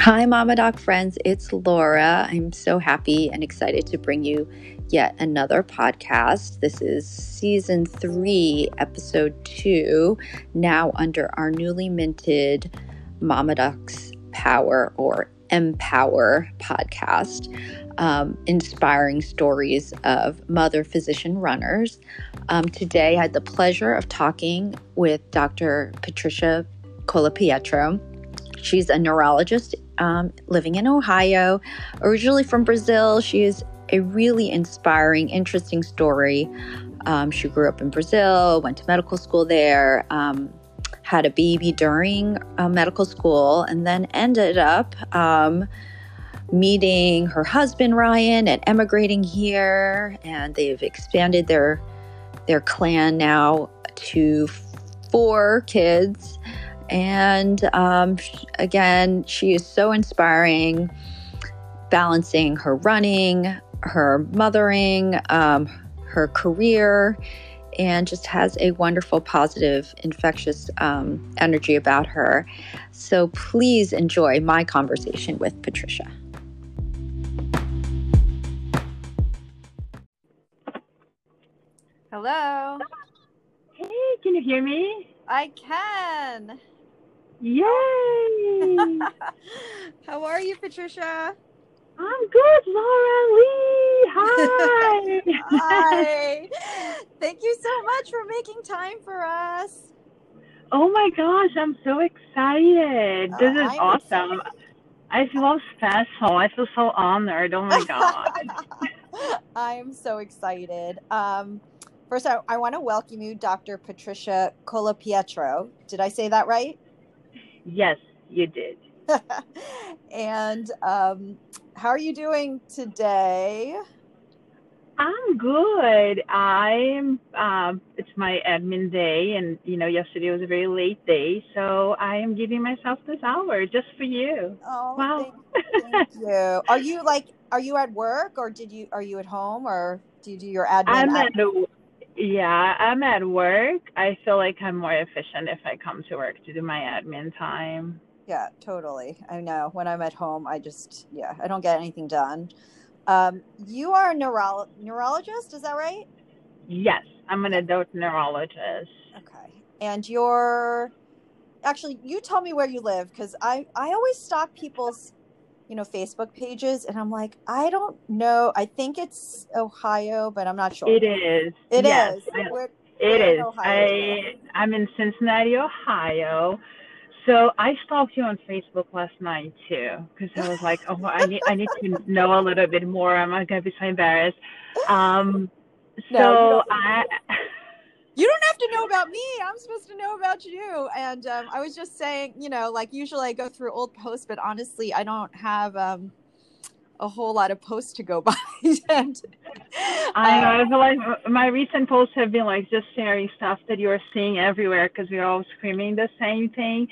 Hi, Mama Doc friends. It's Laura. I'm so happy and excited to bring you yet another podcast. This is season three, episode two, now under our newly minted Mama Doc's Power or Empower podcast, um, inspiring stories of mother physician runners. Um, today, I had the pleasure of talking with Dr. Patricia Colapietro. She's a neurologist um, living in Ohio, originally from Brazil. She is a really inspiring, interesting story. Um, she grew up in Brazil, went to medical school there, um, had a baby during uh, medical school, and then ended up um, meeting her husband Ryan and emigrating here. And they've expanded their their clan now to four kids. And um, again, she is so inspiring, balancing her running, her mothering, um, her career, and just has a wonderful, positive, infectious um, energy about her. So please enjoy my conversation with Patricia. Hello. Hey, can you hear me? I can. Yay! How are you, Patricia? I'm good, Laura Lee. Hi. Hi. Thank you so much for making time for us. Oh my gosh, I'm so excited. This Uh, is I'm awesome. excited. I feel special. I feel so honored. Oh my god. I'm so excited. Um, first, I, I want to welcome you, Dr. Patricia Colapietro. Did I say that right? Yes, you did. and um, how are you doing today? I'm good. I'm um it's my admin day and you know yesterday was a very late day, so I am giving myself this hour just for you. Oh, Wow. thank, thank you. Are you like, are you at work or did you, are you at home or do you do your admin? I'm at- at yeah, I'm at work. I feel like I'm more efficient if I come to work to do my admin time. Yeah, totally. I know. When I'm at home, I just yeah, I don't get anything done. Um, you are a neuro- neurologist, is that right? Yes, I'm an adult neurologist. Okay. And you're actually you tell me where you live because I I always stalk people's you know Facebook pages and I'm like I don't know. I think it's Ohio, but I'm not sure. It is. It yes, is. Where- It Where in is. Ohio I I'm in Cincinnati, Ohio. So I stalked you on Facebook last night too, because I was like, oh, I need I need to know a little bit more. I'm not gonna be so embarrassed. Um, so don't- I You don't have to know about me. I'm supposed to know about you. And um, I was just saying, you know, like usually I go through old posts, but honestly, I don't have um, a whole lot of posts to go by. and, I know. uh, I feel like my recent posts have been like just sharing stuff that you're seeing everywhere because we're all screaming the same thing.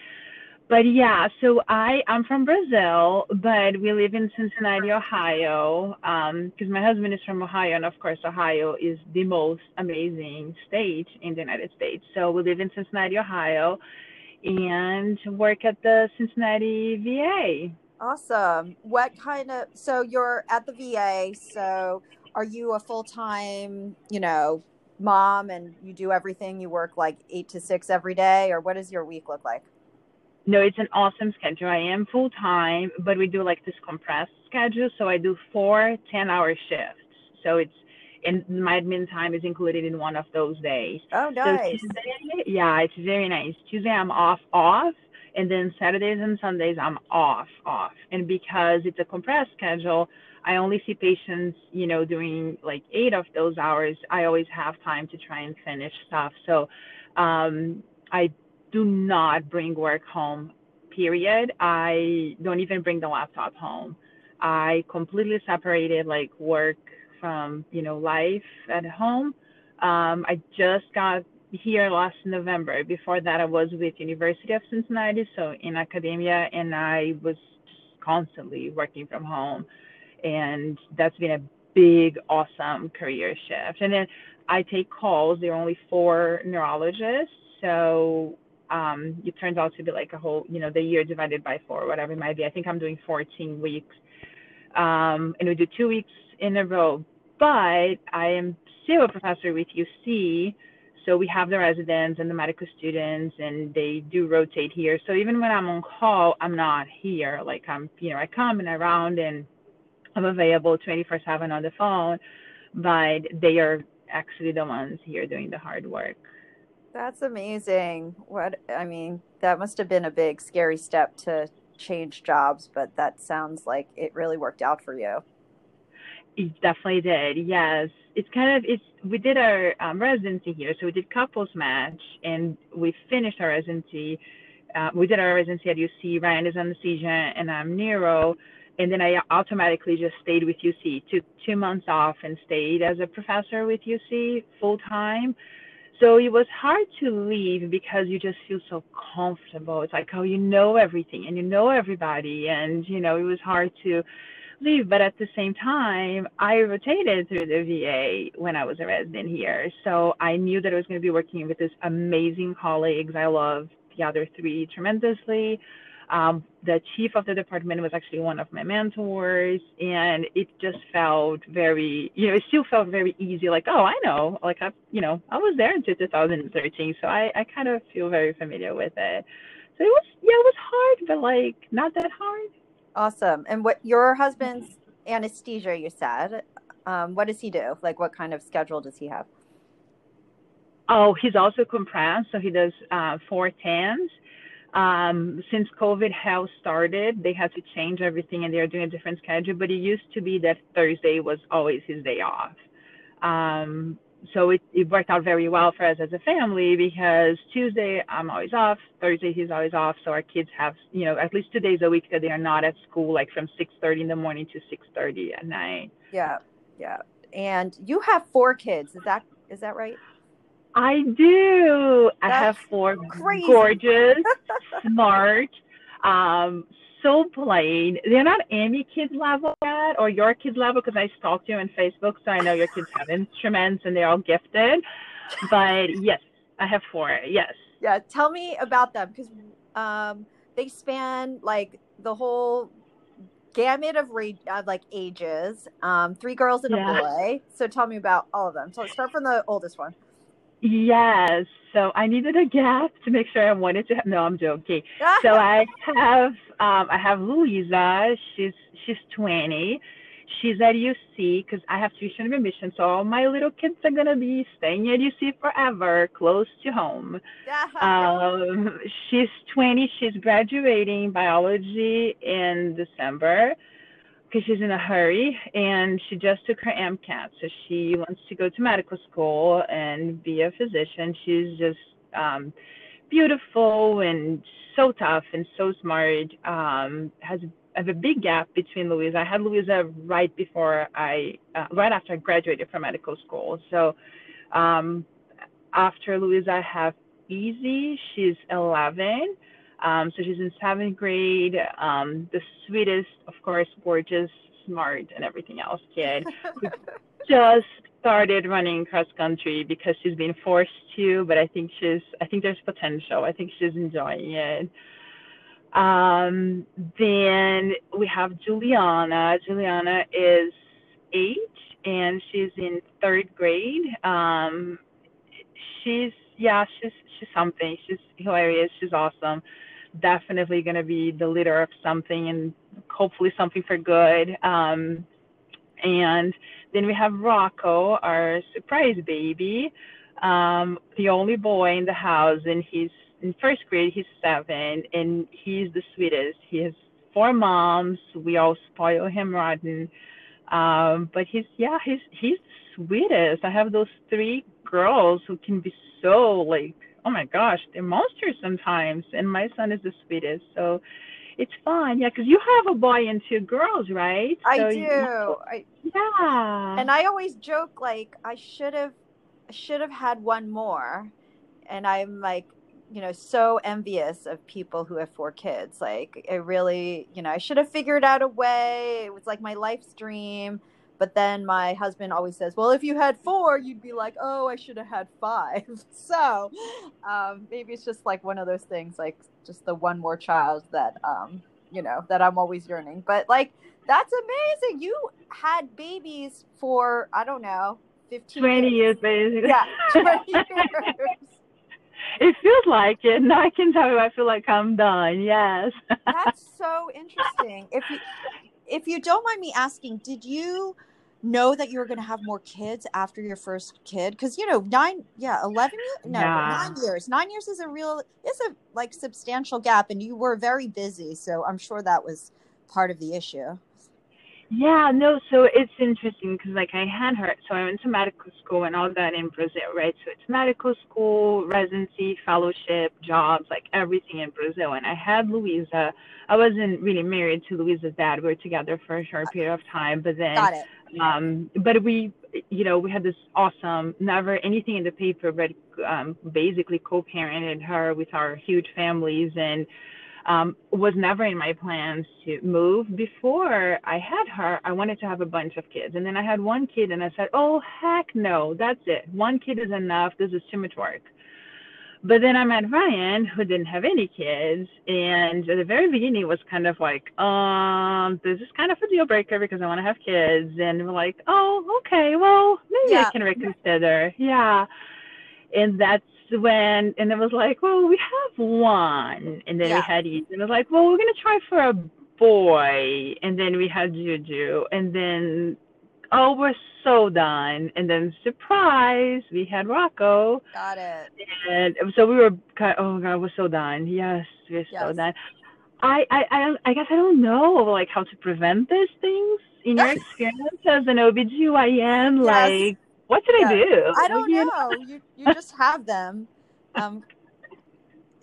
But yeah, so I I'm from Brazil, but we live in Cincinnati, Ohio, um, because my husband is from Ohio, and of course Ohio is the most amazing state in the United States. So we live in Cincinnati, Ohio, and work at the Cincinnati VA. awesome. What kind of, so you're at the VA. So are you a full time, you know, mom and you do everything? You work like eight to six every day, or what does your week look like? No, it's an awesome schedule. I am full time, but we do like this compressed schedule. So I do four 10 hour shifts. So it's, and my admin time is included in one of those days. Oh, nice. So. Tuesday, yeah, it's very nice. Tuesday I'm off, off, and then Saturdays and Sundays I'm off, off. And because it's a compressed schedule, I only see patients, you know, during like eight of those hours. I always have time to try and finish stuff. So um, I do not bring work home, period. I don't even bring the laptop home. I completely separated like work from, you know, life at home. Um, I just got here last November. Before that, I was with University of Cincinnati, so in academia, and I was constantly working from home, and that's been a big, awesome career shift. And then I take calls. There are only four neurologists, so um, it turns out to be like a whole, you know, the year divided by four, whatever it might be. I think I'm doing 14 weeks. Um, and we do two weeks in a row. But I am still a professor with UC. So we have the residents and the medical students, and they do rotate here. So even when I'm on call, I'm not here. Like I'm, you know, I come and I round and I'm available 24 7 on the phone, but they are actually the ones here doing the hard work. That's amazing. What I mean, that must have been a big scary step to change jobs, but that sounds like it really worked out for you. It definitely did. Yes, it's kind of it's. We did our um, residency here, so we did couples match, and we finished our residency. Uh, we did our residency at UC. Ryan is anesthesia, and I'm neuro and then I automatically just stayed with UC. Took two months off and stayed as a professor with UC full time. So it was hard to leave because you just feel so comfortable. It's like, oh, you know everything and you know everybody, and you know it was hard to leave. But at the same time, I rotated through the VA when I was a resident here, so I knew that I was going to be working with these amazing colleagues. I love the other three tremendously. Um, the chief of the department was actually one of my mentors, and it just felt very, you know, it still felt very easy. Like, oh, I know, like I, you know, I was there until 2013, so I, I kind of feel very familiar with it. So it was, yeah, it was hard, but like not that hard. Awesome. And what your husband's anesthesia? You said, um, what does he do? Like, what kind of schedule does he have? Oh, he's also compressed, so he does uh, four tens um, since COVID has started, they had to change everything and they're doing a different schedule. But it used to be that Thursday was always his day off. Um, so it, it worked out very well for us as a family because Tuesday I'm always off, Thursday he's always off. So our kids have, you know, at least two days a week that they are not at school, like from 6:30 in the morning to 6:30 at night. Yeah, yeah. And you have four kids, is that is that right? I do. That's I have four crazy. gorgeous, smart, um, so plain. They're not Amy kids level yet or your kids level because I stalked you on Facebook, so I know your kids have instruments and they're all gifted. But yes, I have four. Yes. Yeah. Tell me about them because um, they span like the whole gamut of, re- of like ages. Um, three girls and yeah. a boy. So tell me about all of them. So let's start from the oldest one. Yes. So I needed a gap to make sure I wanted to have, no, I'm joking. so I have um I have Louisa. She's she's 20. She's at UC because I have tuition remission. So all my little kids are gonna be staying at UC forever, close to home. um, she's 20. She's graduating biology in December because she's in a hurry and she just took her MCAT. So she wants to go to medical school and be a physician. She's just um, beautiful and so tough and so smart. Um, has have a big gap between Louisa. I had Louisa right before I, uh, right after I graduated from medical school. So um, after Louisa, I have Easy. She's 11. Um, so she's in seventh grade. Um, the sweetest, of course, gorgeous, smart, and everything else kid. who just started running cross country because she's been forced to, but I think she's, I think there's potential. I think she's enjoying it. Um, then we have Juliana. Juliana is eight and she's in third grade. Um, she's, yeah, she's, she's something. She's hilarious. She's awesome definitely going to be the leader of something and hopefully something for good. Um, and then we have Rocco, our surprise baby, um, the only boy in the house, and he's in first grade. He's seven, and he's the sweetest. He has four moms. We all spoil him rotten. Um, but he's yeah, he's he's the sweetest. I have those three girls who can be so like oh my gosh, they're monsters sometimes. And my son is the sweetest. So it's fun. Yeah, because you have a boy and two girls, right? I so do. You, I, yeah. And I always joke like I should have should have had one more. And I'm like, you know, so envious of people who have four kids. Like it really, you know, I should have figured out a way. It was like my life's dream But then my husband always says, "Well, if you had four, you'd be like, oh, I should have had five. So um, maybe it's just like one of those things, like just the one more child that um, you know that I'm always yearning. But like that's amazing. You had babies for I don't know, fifteen, twenty years, basically. Yeah, twenty years. It feels like it. Now I can tell you, I feel like I'm done. Yes. That's so interesting. If you if you don't mind me asking, did you know that you were going to have more kids after your first kid? Because you know, nine, yeah, eleven, no, Yeah. nine years. Nine years is a real, is a like substantial gap, and you were very busy, so I'm sure that was part of the issue. Yeah, no, so it's interesting because like I had her, so I went to medical school and all that in Brazil, right? So it's medical school, residency, fellowship, jobs, like everything in Brazil. And I had Louisa. I wasn't really married to Louisa's dad. We were together for a short uh, period of time, but then Got it. Um but we you know we had this awesome never anything in the paper but um basically co-parented her with our huge families and um was never in my plans to move. Before i had her i wanted to have a bunch of kids. And then i had one kid and i said oh heck no that's it. One kid is enough. This is too much work but then I met Ryan, who didn't have any kids, and at the very beginning was kind of like, um, this is kind of a deal breaker because I want to have kids, and we're like, oh, okay, well, maybe Yeah. I can reconsider, yeah. And that's when, and it was like, well, we have one, and then Yeah. we had Ethan, and it was like, well, we're gonna try for a boy, and then we had Juju, and then, oh, we're so done, and then surprise, we had Rocco. Got it. And so we were kind of, oh god, we're so done. Yes, we're so done. I, I, I, I guess I don't know like how to prevent these things in your experience as an OBGYN. Yes. Like, what should I do? I don't You know. You you just have them. Um,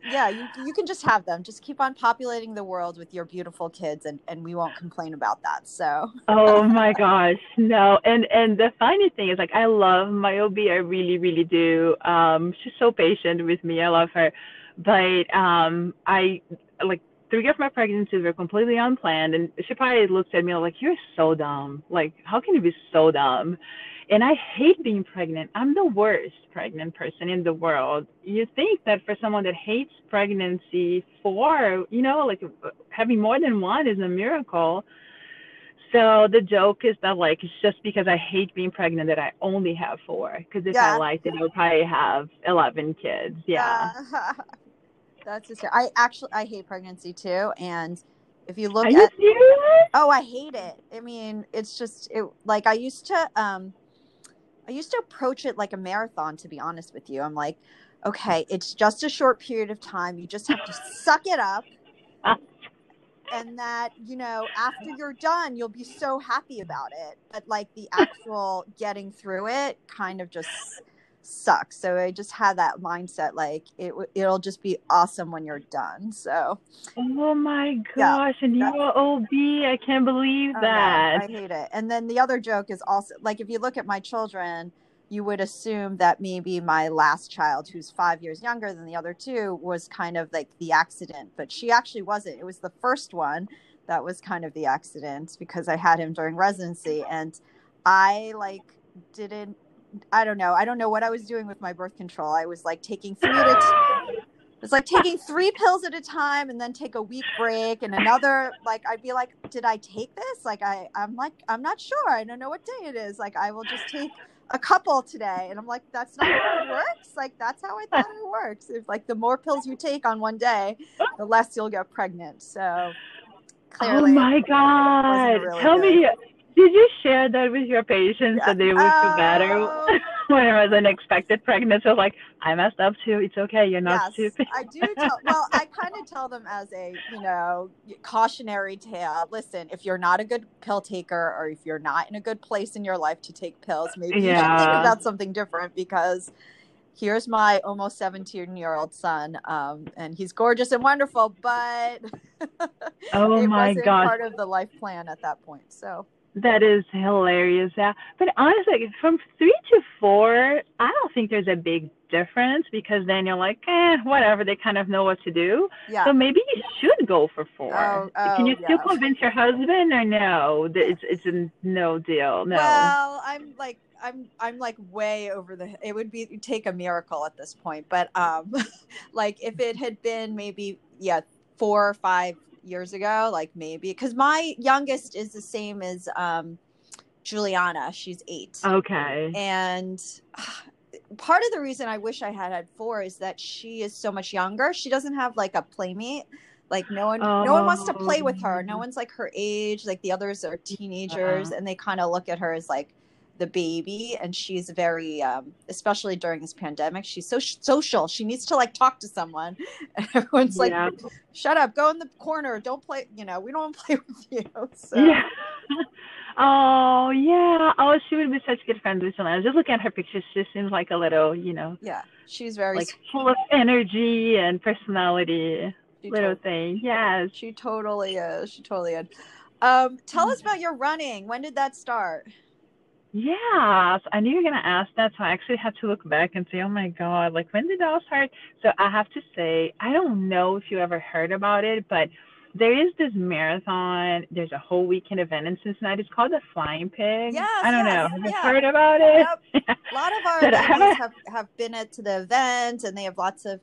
yeah, you you can just have them. Just keep on populating the world with your beautiful kids, and and we won't complain about that. So oh my gosh, no. And and the funny thing is like I love my OB, I really, really do. Um, she's so patient with me. I love her. But um I like three of my pregnancies were completely unplanned and she probably looked at me like, You're so dumb. Like, how can you be so dumb? And I hate being pregnant. I'm the worst pregnant person in the world. You think that for someone that hates pregnancy for, you know, like having more than one is a miracle. So the joke is that like it's just because I hate being pregnant that I only have four. Because if Yeah. I liked it, I would probably have eleven kids. Yeah. That's just. I actually I hate pregnancy too, and if you look Are you at serious? oh, I hate it. I mean, it's just it. Like I used to um, I used to approach it like a marathon. To be honest with you, I'm like, okay, it's just a short period of time. You just have to suck it up. and that you know after you're done you'll be so happy about it but like the actual getting through it kind of just sucks so i just had that mindset like it it'll just be awesome when you're done so Oh my Yeah, gosh! and that's- you're OB. I can't believe oh, no, that. i hate it and then the other joke is also like if you look at my children you would assume that maybe my last child who's five years younger than the other two was kind of like the accident but she actually wasn't it was the first one that was kind of the accident because i had him during residency and i like didn't i don't know. I don't know what i was doing with my birth control. I was like taking three at a it's like taking three pills at a time and then take a week break and another like i'd be like did i take this? Like i i'm like i'm not sure. I don't know what day it is. Like i will just take a couple today. And i'm like that's not how it works. Like that's how i thought it works. If like the more pills you take on one day the less you'll get pregnant. So oh clearly oh my god! really Tell good. me, did you share that with your patients Yeah. that they would feel better Oh. when it was an unexpected pregnancy? Like, I messed up too. It's okay. You're not yes, stupid. I do tell well, I kind of tell them as a, you know, cautionary tale. Listen, if you're not a good pill taker or if you're not in a good place in your life to take pills, maybe you should think about something different because here's my almost 17 year old son um, and he's gorgeous and wonderful but Oh it my gosh. part of the life plan at that point so That is hilarious. Yeah. But honestly, from three to four, I don't think there's a big difference because then you're like, eh, whatever. They kind of know what to do. Yeah. So maybe you should go for four. Oh, oh, Can you still yeah. convince your husband or no? That It's it's a no deal. No. Well, I'm like I'm I'm like way over the it would be take a miracle at this point. But um like if it had been maybe yeah, 4 or 5 years ago, like maybe cuz my youngest is the same as um Juliana. She's 8. okay. And part of the reason I wish I had had 4 is that she is so much younger. She doesn't have like a playmate. Like no one no one wants to play with her. No Oh. one's like her age. Like the others are teenagers Uh-huh. and they kind of look at her as like the baby and she's very um especially during this pandemic she's so social she needs to like talk to someone and everyone's like shut up go in the corner don't play you know we don't want to play with you so Yeah. Oh yeah. Oh, she would be such good friends with Selena. Just look at her pictures. She seems like a little, you know, yeah she's very like full of energy and personality. she, Little to- thing. Yes. she totally is she totally is um tell Mm. us about your running when did that start Yeah, I knew you were gonna ask that, so I actually had to look back and say, "Oh my God, like when did it all start?" So I have to say, I don't know if you ever heard about it, but there is this marathon. There's a whole weekend event in Cincinnati. It's called the Flying Pig. Yes, I don't yes, know. Have you yeah. heard about it? Yep. a lot of our haven't- have, have been at to the event and they have lots of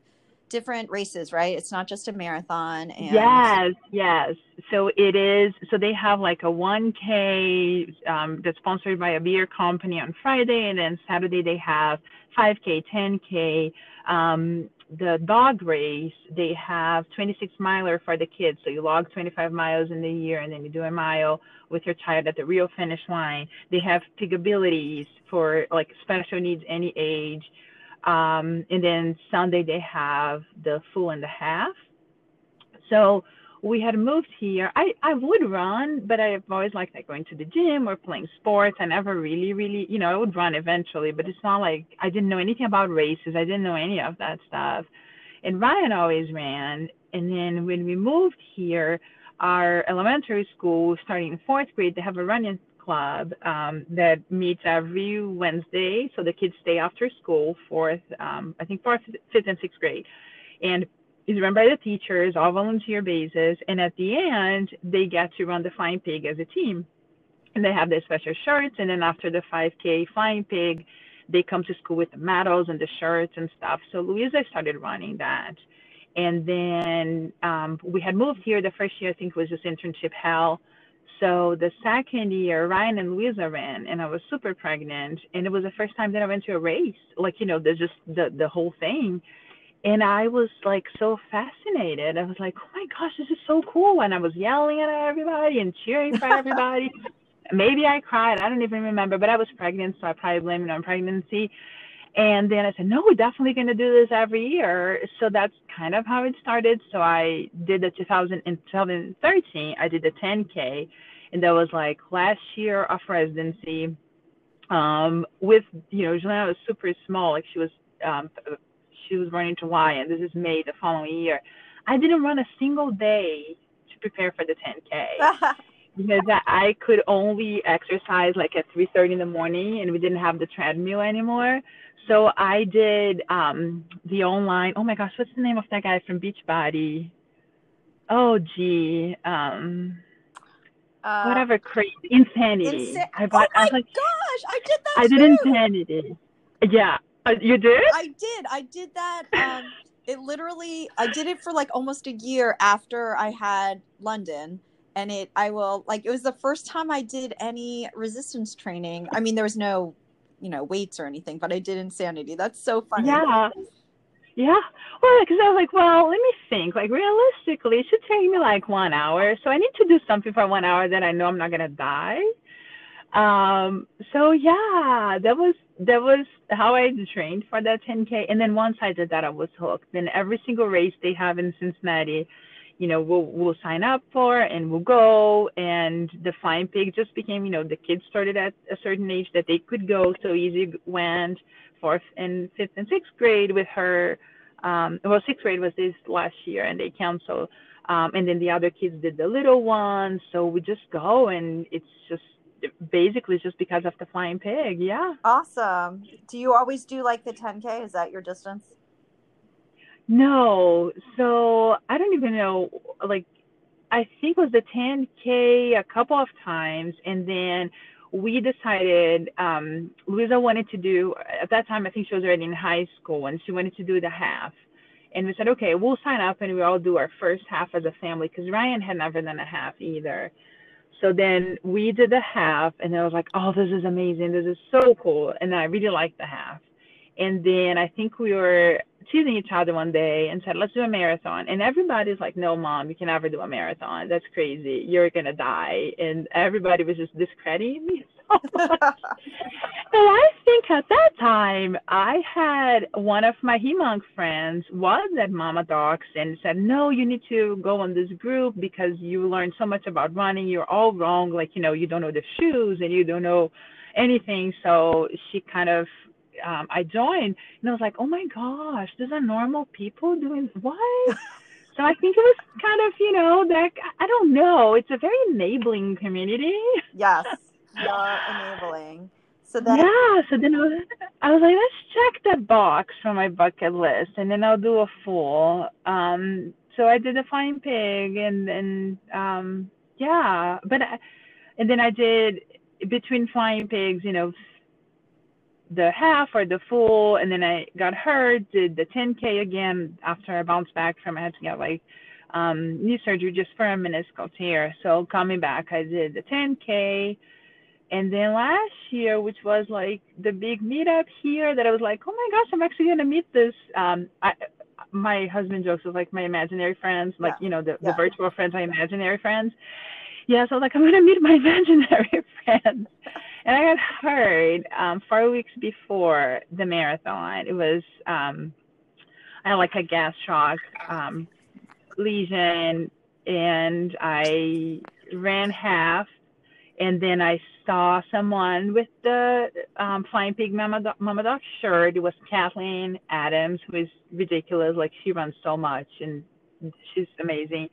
different races right it's not just a marathon and Yes, yes. So it is. So they have like a 1K um, that's sponsored by a beer company on Friday, and then Saturday they have 5K, 10K. Um, the dog race they have 26 miler for the kids. So you log 25 miles in the year, and then you do a mile with your child at the real finish line. They have pig abilities for like special needs, any age. Um, and then Sunday they have the full and the half. So we had moved here. I, I would run, but I've always liked like going to the gym or playing sports. I never really, really, you know, I would run eventually, but it's not like I didn't know anything about races. I didn't know any of that stuff. And Ryan always ran. And then when we moved here, our elementary school, starting in fourth grade, they have a running club um, that meets every Wednesday. So the kids stay after school, fourth, um, I think fourth, fifth, and sixth grade. And is run by the teachers, all volunteer basis, and at the end they get to run the Flying Pig as a team. And they have their special shirts, and then after the 5K Flying Pig, they come to school with the medals and the shirts and stuff. So Louisa started running that, and then um, we had moved here. The first year I think it was just internship hell. So the second year, Ryan and Louisa ran, and I was super pregnant, and it was the first time that I went to a race, like you know, the just the the whole thing and I was like so fascinated. I was like, oh my gosh, this is so cool. And I was yelling at everybody and cheering for everybody. Maybe I cried. I don't even remember, but I was pregnant, so I probably blamed it on pregnancy. And then I said, no, we're definitely going to do this every year. So that's kind of how it started. So I did the 2000 in 2013, I did the 10K. And that was like last year of residency um, with, you know, Juliana was super small. Like she was, um, she was running in July, and this is May the following year. I didn't run a single day to prepare for the 10K because I could only exercise like at 3:30 in the morning, and we didn't have the treadmill anymore. So I did um, the online. Oh my gosh, what's the name of that guy from Beachbody? Oh gee, um, Uh, whatever crazy insanity. Insa- I bought. oh I my was like, gosh i did that I did too. insanity. Yeah, uh, you did? I did. I did that. Um, it literally, I did it for like almost a year after I had London. And it, I will, like, it was the first time I did any resistance training. I mean, there was no, you know, weights or anything, but I did insanity. That's so funny. Yeah. Yeah. Well, because I was like, well, let me think. Like, realistically, it should take me like one hour. So I need to do something for one hour that I know I'm not going to die. Um, so yeah, that was, that was how I trained for that 10K. And then once I did that, I was hooked. Then every single race they have in Cincinnati, you know, we'll, we'll sign up for and we'll go. And the Flying Pig just became, you know, the kids started at a certain age that they could go. So easy went fourth and fifth and sixth grade with her. Um, well, sixth grade was this last year, and they canceled. Um, and then the other kids did the little ones. So we just go, and it's just basically just because of the flying pig. Yeah. Awesome. Do you always do like the 10K? Is that your distance? No. So I don't even know. Like, I think it was the 10K a couple of times. And then we decided um, Louisa wanted to do, at that time, I think she was already in high school and she wanted to do the half. And we said, okay, we'll sign up and we all do our first half as a family because Ryan had never done a half either. So then we did the half, and I was like, oh, this is amazing. This is so cool. And I really liked the half. And then I think we were teasing each other one day and said, let's do a marathon. And everybody's like, no, mom, you can never do a marathon. That's crazy. You're going to die. And everybody was just discrediting me so I think at that time, I had one of my heme-onc friends was at Mama Docs and said, no, you need to go on this group because you learn so much about running. You're all wrong. Like, you know, you don't know the shoes and you don't know anything. So she kind of um, I joined and I was like, oh my gosh, these are normal people doing what? so I think it was kind of, you know, that I don't know. It's a very enabling community. Yes, you're enabling. So then, yeah. So then I was, I was like, let's check that box from my bucket list, and then I'll do a full. Um, so I did a flying pig, and then um, yeah, but I, and then I did between flying pigs, you know, the half or the full, and then I got hurt, did the 10K again after I bounced back from I had to get like um, knee surgery just for a meniscal tear. So coming back, I did the 10K. And then last year, which was like the big meetup here, that I was like, oh my gosh, I'm actually gonna meet this. Um, I, my husband jokes with like my imaginary friends, like yeah. you know the, yeah. the virtual friends, my imaginary friends. Yeah, so like I'm gonna meet my imaginary friends. And I got hurt um, four weeks before the marathon. It was um, I had like a gas shock um, lesion, and I ran half, and then I saw someone with the um, Flying Pig Mama, Mama shirt. It was Kathleen Adams, who is ridiculous. Like she runs so much, and she's amazing.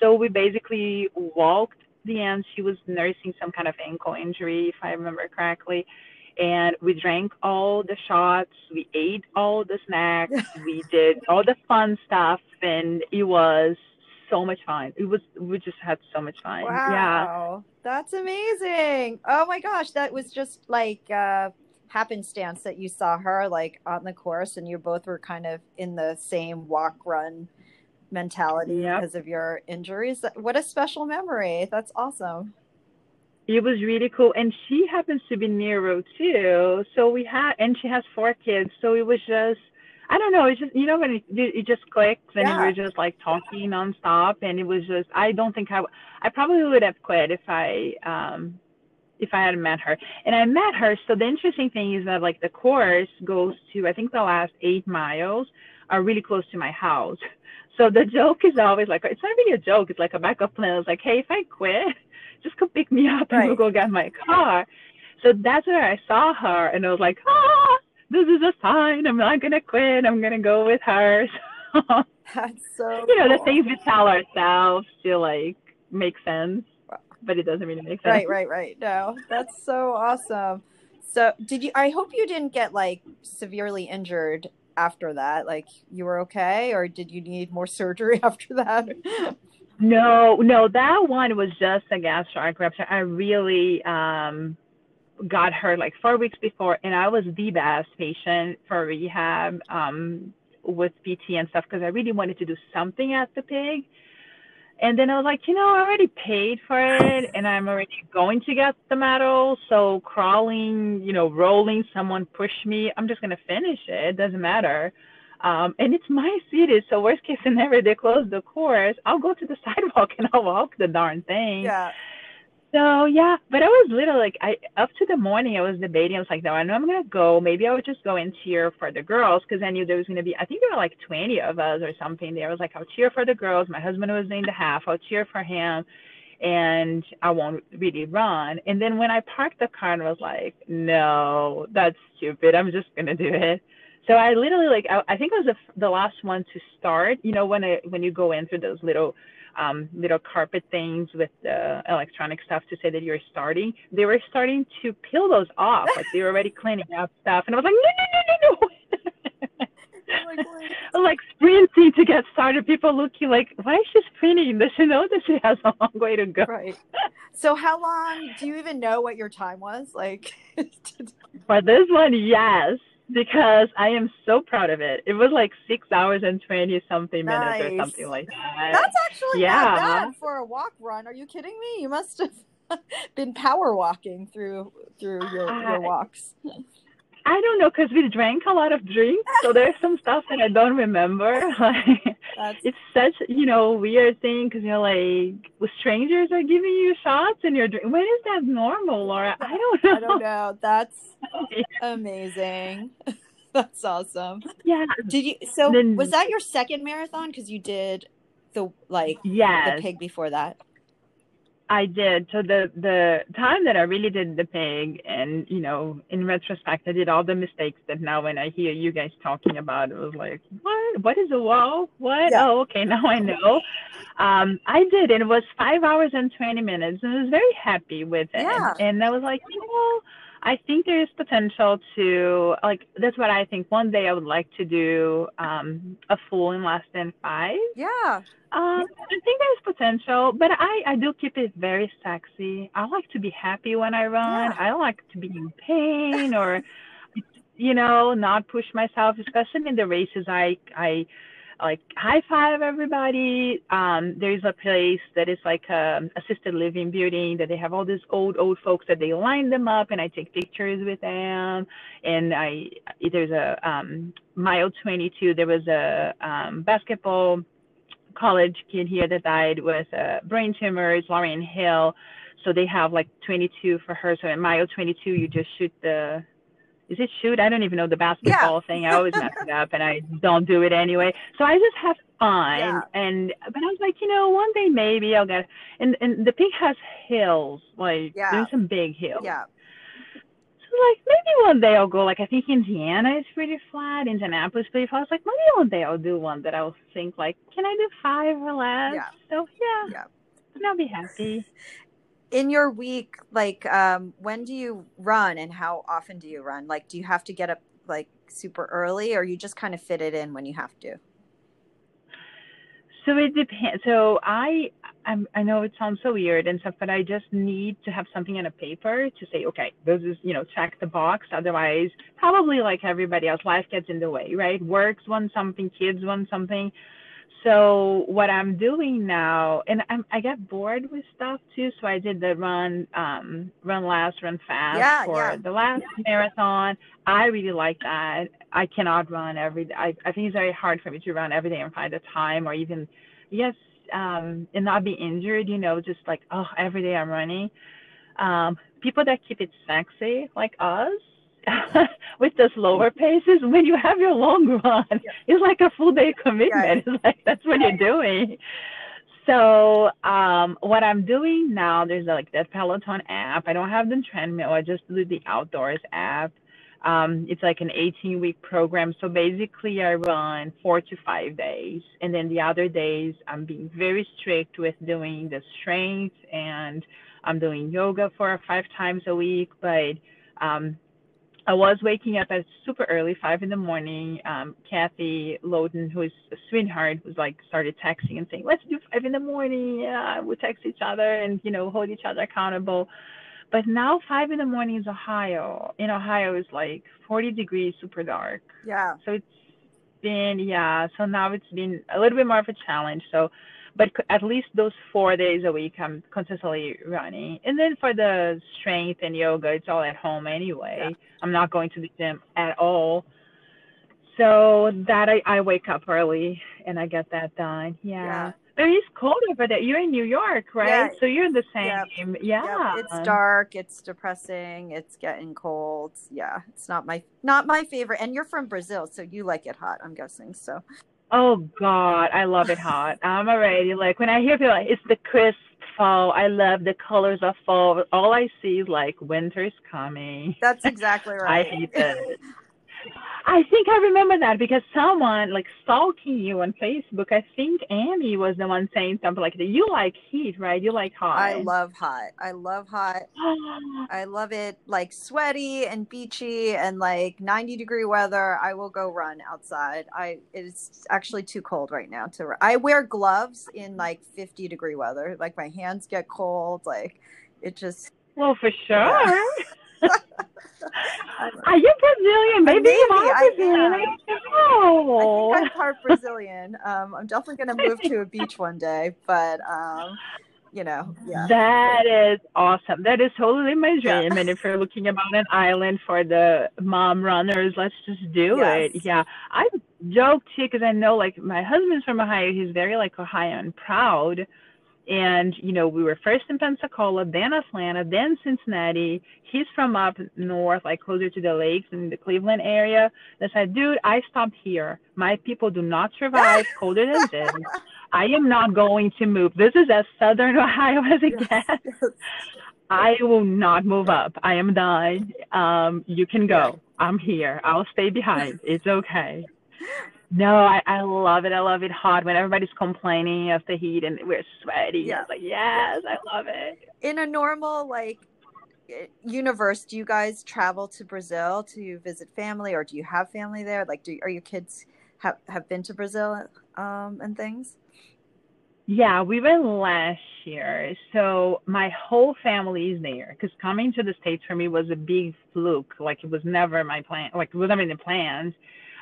So we basically walked the end, she was nursing some kind of ankle injury, if I remember correctly. And we drank all the shots, we ate all the snacks, we did all the fun stuff, and it was so much fun. It was we just had so much fun. Wow, yeah. that's amazing! Oh my gosh, that was just like uh, happenstance that you saw her like on the course, and you both were kind of in the same walk run mentality yep. because of your injuries. What a special memory. That's awesome. It was really cool. And she happens to be neuro too. So we had, and she has four kids. So it was just, I don't know. It's just, you know, when it, it just clicks and yeah. were just like talking nonstop. And it was just, I don't think I, I probably would have quit if I, um, if I hadn't met her. And I met her. So the interesting thing is that like the course goes to, I think the last eight miles are really close to my house. So the joke is always like, it's not really a joke. It's like a backup plan. It's like, hey, if I quit, just come pick me up and right. we'll go get my car. So that's where I saw her and I was like, ah, this is a sign. I'm not going to quit. I'm going to go with her. that's so You know, cool. the things we tell ourselves still like make sense, but it doesn't really make sense. Right, right, right. No, that's so awesome. So did you, I hope you didn't get like severely injured after that? Like you were okay, or did you need more surgery after that? No, no, that one was just a gastroc rupture. I really um, got hurt like four weeks before, and I was the best patient for rehab um, with PT and stuff because I really wanted to do something at the pig. And then I was like, you know, I already paid for it and I'm already going to get the medal. So crawling, you know, rolling, someone push me, I'm just going to finish it. It doesn't matter. Um, and it's my city. So worst case scenario, they close the course. I'll go to the sidewalk and I'll walk the darn thing. Yeah. So yeah, but I was little like I up to the morning I was debating. I was like, no, I know I'm gonna go. Maybe I would just go and cheer for the girls because I knew there was gonna be. I think there were like 20 of us or something there. I was like, I'll cheer for the girls. My husband was in the half. I'll cheer for him, and I won't really run. And then when I parked the car, I was like, no, that's stupid. I'm just gonna do it. So I literally like I, I think I was the, the last one to start. You know when I when you go in through those little um, little carpet things with the electronic stuff to say that you're starting. They were starting to peel those off, like they were already cleaning up stuff, and I was like, no, no, no, no, no. like, like sprinting to get started. People looking like, why is she sprinting? Does she know that she has a long way to go? Right. So how long? Do you even know what your time was? Like for this one, yes because I am so proud of it. It was like six hours and twenty something nice. minutes or something like that. That's actually yeah. not bad for a walk run. Are you kidding me? You must have been power walking through through your, your walks. I don't know because we drank a lot of drinks, so there's some stuff that I don't remember. Like, it's such you know weird thing because you're like strangers are giving you shots and you're drinking. When is that normal, Laura? I don't know. I don't know. That's amazing. That's awesome. Yeah. Did you? So then, was that your second marathon? Because you did the like the pig before that. I did. So the the time that I really did the pig, and you know, in retrospect, I did all the mistakes that now when I hear you guys talking about, it was like, what? What is a wall? What? Yeah. Oh, okay, now I know. Um, I did, and it was five hours and twenty minutes, and I was very happy with it. Yeah. And I was like, you know I think there is potential to like that's what I think. One day I would like to do um, a full in less than five. Yeah. Um, I think there's potential, but I I do keep it very sexy. I like to be happy when I run. Yeah. I like to be in pain or you know not push myself, especially in the races. I I like high five everybody. Um, there's a place that is like a um, assisted living building that they have all these old old folks that they line them up and I take pictures with them. And I there's a um, mile 22. There was a um, basketball college kid here that died with uh, brain tumors. Lauren Hill. So they have like 22 for her. So in mile 22, you just shoot the is it shoot? I don't even know the basketball yeah. thing. I always mess it up and I don't do it anyway. So I just have fun. Yeah. And but I was like, you know, one day maybe I'll get and and the pig has hills. Like yeah. there's some big hills. Yeah. So like maybe one day I'll go like I think Indiana is pretty flat, Indianapolis pretty flat. I was like, maybe one day I'll do one that I'll think like, can I do five or less? Yeah. So yeah. Yeah. And I'll be happy in your week like um when do you run and how often do you run? Like do you have to get up like super early or you just kind of fit it in when you have to? So it depends so i I'm, i know it sounds so weird and stuff but i just need to have something on a paper to say okay this is you know check the box. Otherwise probably like everybody else life gets in the way right? Works want something kids want something so what I'm doing now, and I'm, I get bored with stuff too. So I did the run, um, run last, run fast yeah, for yeah. the last marathon. I really like that. I cannot run every day. I, I think it's very hard for me to run every day and find the time or even, yes, um, and not be injured, you know, just like, oh, every day I'm running. Um, people that keep it sexy like us, with the slower paces, when you have your long run, yeah. it's like a full day commitment. It's like that's what you're doing. So um, what I'm doing now, there's like that Peloton app. I don't have the treadmill. I just do the outdoors app. Um, it's like an 18 week program. So basically, I run four to five days, and then the other days I'm being very strict with doing the strength, and I'm doing yoga for five times a week. But um, I was waking up at super early, five in the morning. Um, Kathy Loden, who is a sweetheart, was like started texting and saying, "Let's do five in the morning." Yeah, we text each other and you know hold each other accountable. But now five in the morning is Ohio. In Ohio, is like 40 degrees, super dark. Yeah. So it's been yeah. So now it's been a little bit more of a challenge. So but at least those four days a week i'm consistently running and then for the strength and yoga it's all at home anyway yeah. i'm not going to the gym at all so that I, I wake up early and i get that done yeah, yeah. But it's cold over there. You're in New York, right? Yeah. So you're the same. Yep. Yeah. Yep. It's dark. It's depressing. It's getting cold. Yeah. It's not my not my favorite. And you're from Brazil, so you like it hot, I'm guessing. So Oh God, I love it hot. I'm already like when I hear people like it's the crisp fall. I love the colors of fall. All I see is like winter's coming. That's exactly right. I hate it. I think I remember that because someone like stalking you on Facebook. I think Amy was the one saying something like that. You like heat, right? You like hot. I love hot. I love hot. I love it like sweaty and beachy and like 90 degree weather. I will go run outside. I it's actually too cold right now to I wear gloves in like 50 degree weather. Like my hands get cold. Like it just well, for sure. Yeah. Are you Brazilian? Maybe, Maybe you are Brazilian. I, oh. I think I'm part Brazilian. Um, I'm definitely going to move to a beach one day, but um, you know, yeah. That is awesome. That is totally my dream. Yeah. And if you're looking about an island for the mom runners, let's just do yes. it. Yeah, I joke too because I know like my husband's from Ohio. He's very like Ohio and proud and you know we were first in pensacola then atlanta then cincinnati. He's from up north like closer to the lakes in the cleveland area. And i said dude i stopped here. My people do not survive colder than this. I am not going to move. This is as southern ohio as it gets. I will not move up. I am done. Um, you can go. I'm here. I'll stay behind. It's okay no, I, I love it. I love it hot when everybody's complaining of the heat and we're sweaty. Yeah. like, yes, I love it. In a normal like universe, do you guys travel to Brazil to visit family or do you have family there? Like do are your kids have, have been to Brazil um, and things? Yeah, we went last year. So my whole family is there because coming to the States for me was a big fluke. Like it was never my plan, like it was never in the plans.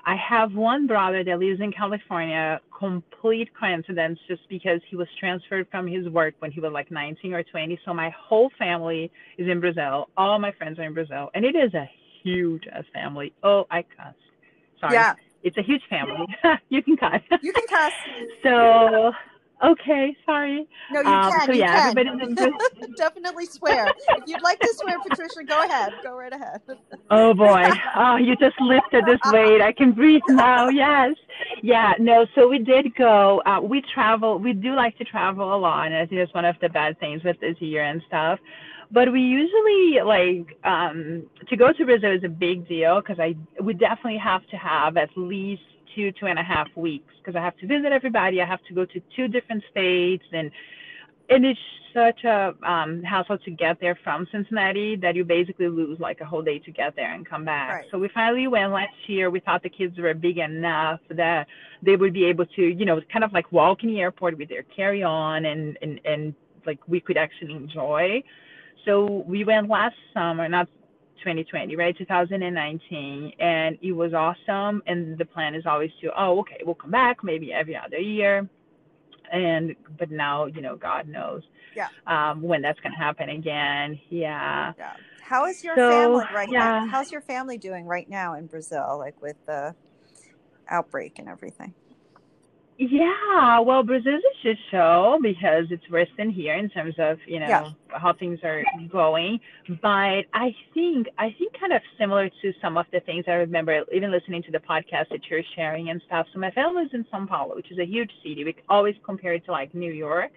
I have one brother that lives in California, complete coincidence, just because he was transferred from his work when he was like 19 or 20. So my whole family is in Brazil. All my friends are in Brazil. And it is a huge ass family. Oh, I cussed. Sorry. Yeah. It's a huge family. you can cuss. You can cuss. so Okay, sorry. No, you um, can. So you yeah, can. everybody's definitely swear. if you'd like to swear, Patricia, go ahead. Go right ahead. oh boy. Oh, you just lifted this weight. I can breathe now. Yes. Yeah. No. So we did go. Uh, we travel. We do like to travel a lot, and I think it's one of the bad things with this year and stuff. But we usually like um, to go to Brazil is a big deal because I we definitely have to have at least two, two and a half weeks because I have to visit everybody. I have to go to two different states and and it's such a um, hassle to get there from Cincinnati that you basically lose like a whole day to get there and come back. Right. So we finally went last year. We thought the kids were big enough that they would be able to, you know, kind of like walk in the airport with their carry on and, and, and like we could actually enjoy. So we went last summer, not 2020, right? 2019. And it was awesome. And the plan is always to, oh, okay, we'll come back maybe every other year. And, but now, you know, God knows yeah. um, when that's going to happen again. Yeah. yeah. How is your so, family right yeah. now? How's your family doing right now in Brazil, like with the outbreak and everything? Yeah, well, Brazil's a shit show because it's worse than here in terms of you know yeah. how things are going. But I think I think kind of similar to some of the things I remember, even listening to the podcast that you're sharing and stuff. So my family is in São Paulo, which is a huge city. We always compare it to like New York.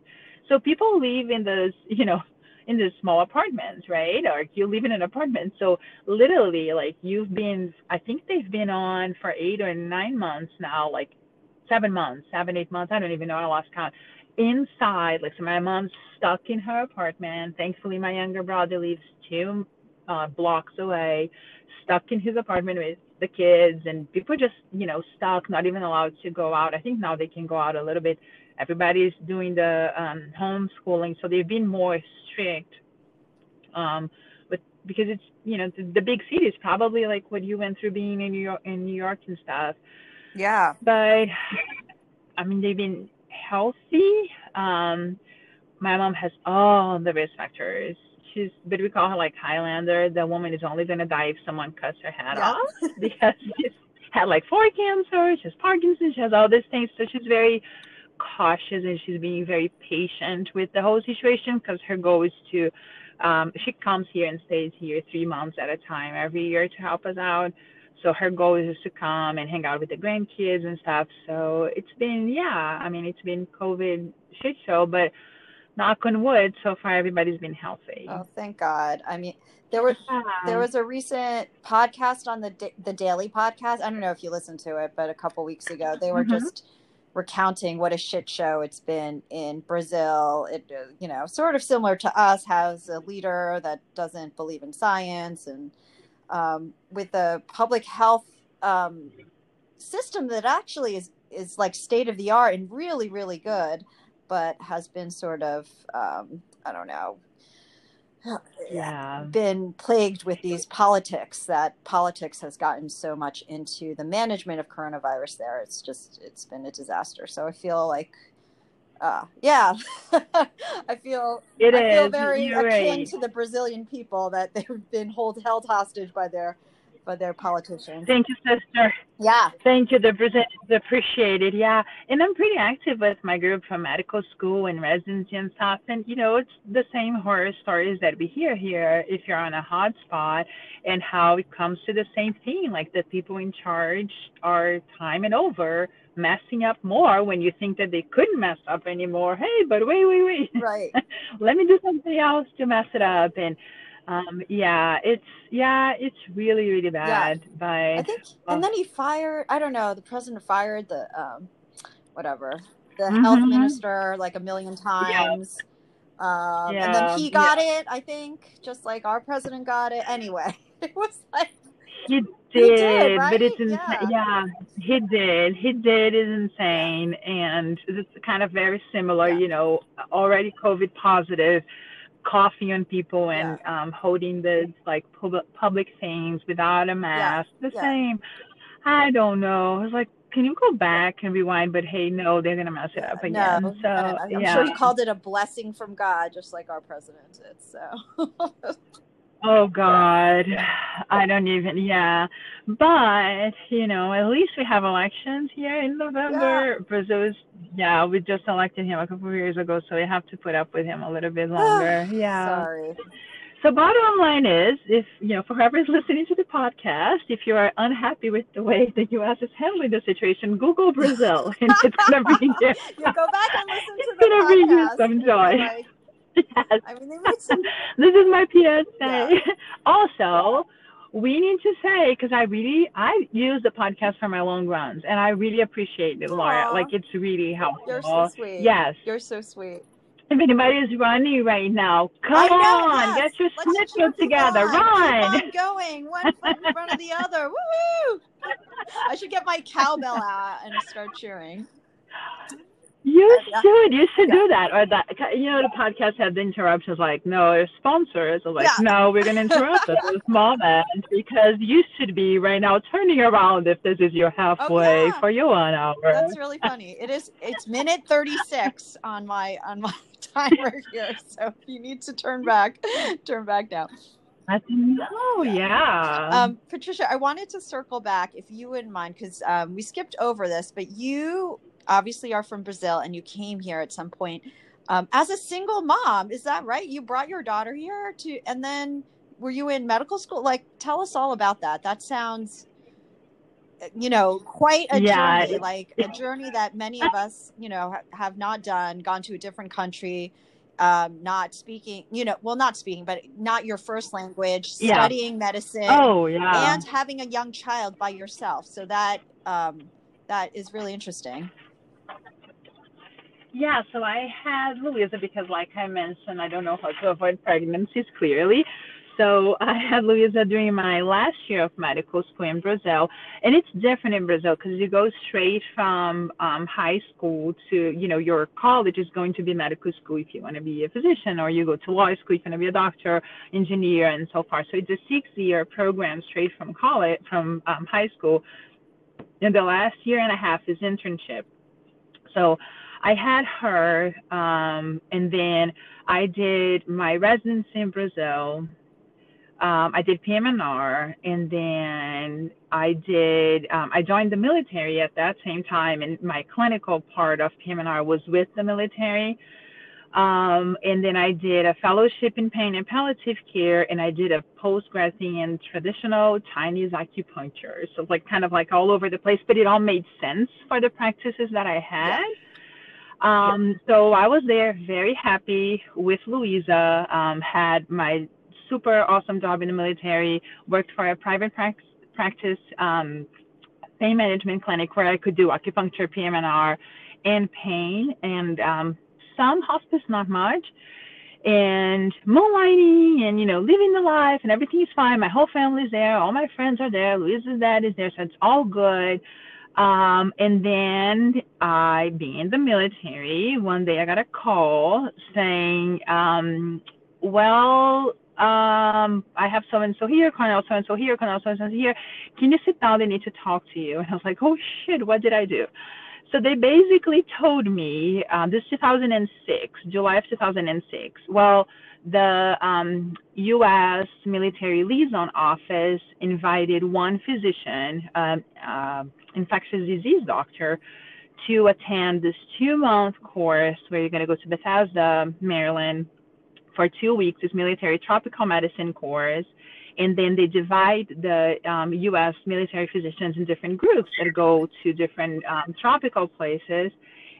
So people live in those, you know, in these small apartments, right? Or you live in an apartment. So literally, like you've been, I think they've been on for eight or nine months now, like seven months, seven, eight months. I don't even know. I lost count. Inside, like, so my mom's stuck in her apartment. Thankfully, my younger brother lives two uh, blocks away, stuck in his apartment with the kids, and people just, you know, stuck, not even allowed to go out. I think now they can go out a little bit. Everybody's doing the um, homeschooling, so they've been more strict. Um, but because it's, you know, the, the big cities, probably like what you went through being in New York, in New York and stuff yeah. But I mean, they've been healthy. Um, my mom has all the risk factors. She's, but we call her like Highlander. The woman is only going to die if someone cuts her head yeah. off because she's had like four cancers, she has Parkinson's, she has all these things. So she's very cautious and she's being very patient with the whole situation because her goal is to, um, she comes here and stays here three months at a time every year to help us out. So her goal is just to come and hang out with the grandkids and stuff. So it's been, yeah, I mean, it's been COVID shit show, but knock on wood, so far everybody's been healthy. Oh, thank God. I mean, there was Yeah. there was a recent podcast on the the Daily podcast. I don't know if you listened to it, but a couple weeks ago they were Mhm. just recounting what a shit show it's been in Brazil. It you know, sort of similar to us has a leader that doesn't believe in science and um, with the public health um, system that actually is is like state of the art and really really good, but has been sort of um, I don't know yeah. been plagued with these politics that politics has gotten so much into the management of coronavirus there it's just it's been a disaster so i feel like uh yeah i feel It i feel is. very akin right. to the brazilian people that they've been hold, held hostage by their by their politicians Thank you, sister. yeah Thank you. The present is appreciated. Yeah. And I'm pretty active with my group from medical school and residency and stuff. And, you know, it's the same horror stories that we hear here if you're on a hot spot and how it comes to the same thing. Like the people in charge are time and over messing up more when you think that they couldn't mess up anymore. Hey, but wait, wait, wait. right Let me do something else to mess it up. And, um, yeah, it's, yeah, it's really, really bad. i But, think well- and then he fired i don't know the president fired the um whatever the health Mhm. minister like a million times um and then he got it i think just like our president got it anyway it was like He Did, did, but it's insane. Yeah. he did. He did is insane, and it's kind of very similar. Yeah. You know, already COVID positive, coughing on people and um, holding the like public public things without a mask. The yeah. same. I don't know. I was like, can you go back and rewind? But hey, no, they're gonna mess it up again. no so i'm yeah. sure he called it a blessing from god just like our president did so Oh God, I don't even. Yeah, but you know, at least we have elections here in November. Brazil is, yeah, we just elected him a couple of years ago, so we have to put up with him a little bit ah, longer. Yeah. sorry So bottom line is, if you know, for whoever's listening to the podcast, if you are unhappy with the way the U.S. is handling the situation, Google Brazil, and it's gonna bring you. go back and listen to It's the gonna bring you some joy. Yes. i mean they made some this is my PSA. Yeah. also, we need to say because I really I use the podcast for my long runs, and I really appreciate it, Lauren. Aw. Like it's really helpful. you're so sweet Yes. you're so sweet If anybody is running right now, come know, on, yes. get your Let's together. on. Run. Keep on going, one foot in front of the other. Woo! I should get my cowbell out and start cheering. You Yeah. should. You should Yeah. do that. Or that. You know, the podcast had the interruptions. Like, no, sponsors are like, Yeah. no, we're gonna interrupt us with moment because you should be right now turning around if this is your halfway Oh, yeah. for your one hour. That's really funny. It is. It's minute thirty six on my on my timer here. So if you need to turn back, turn back now. Oh yeah. Um, Patricia, I wanted to circle back if you wouldn't mind because um, we skipped over this, but you obviously are from Brazil and you came here at some point um, as a single mom. Is that right? You brought your daughter here to, and then were you in medical school? Like, tell us all about that. That sounds, you know, quite a Yeah. journey. Like a journey that many of us, you know, have not done. Gone to a different country. Um, not speaking, you know, well, not speaking, but not your first language, Yeah. studying medicine, oh yeah. and having a young child by yourself. So that um, that is really interesting. Yeah, so I had Louisa because, like I mentioned, I don't know how to avoid pregnancies clearly. So I had Louisa during my last year of medical school in Brazil, and it's different in Brazil because you go straight from um, high school to, you know, your college is going to be medical school if you want to be a physician, or you go to law school if you want to be a doctor, engineer, and so far. So it's a six-year program straight from college, from um, high school. And the last year and a half is internship. So I had her, um, and then I did my residency in Brazil. Um, I did PM&R, and then I did. Um, I joined the military at that same time, and my clinical part of PM&R was with the military. Um, and then I did a fellowship in pain and palliative care, and I did a postgrad in traditional Chinese acupuncture. So like kind of like all over the place, but it all made sense for the practices that I had. Um, so I was there, very happy with Louisa. Um, had my super awesome job in the military. Worked for a private practice, practice um, pain management clinic where I could do acupuncture, PM&R, and pain, and um, some hospice, not much. And moonlighting and you know living the life and everything is fine. My whole family's there, all my friends are there. Louisa's dad is there, so it's all good. Um, and then I, being in the military, one day I got a call saying, um, well, um, I have so and so here, Colonel so and so here, Colonel so and so here. Can you sit down? They need to talk to you. And I was like, oh shit, what did I do? So they basically told me, um, this 2006, July of 2006. Well, the um, U.S. military liaison office invited one physician, um, uh, infectious disease doctor, to attend this two-month course where you're going to go to Bethesda, Maryland, for two weeks. This military tropical medicine course, and then they divide the um, U.S. military physicians in different groups that go to different um, tropical places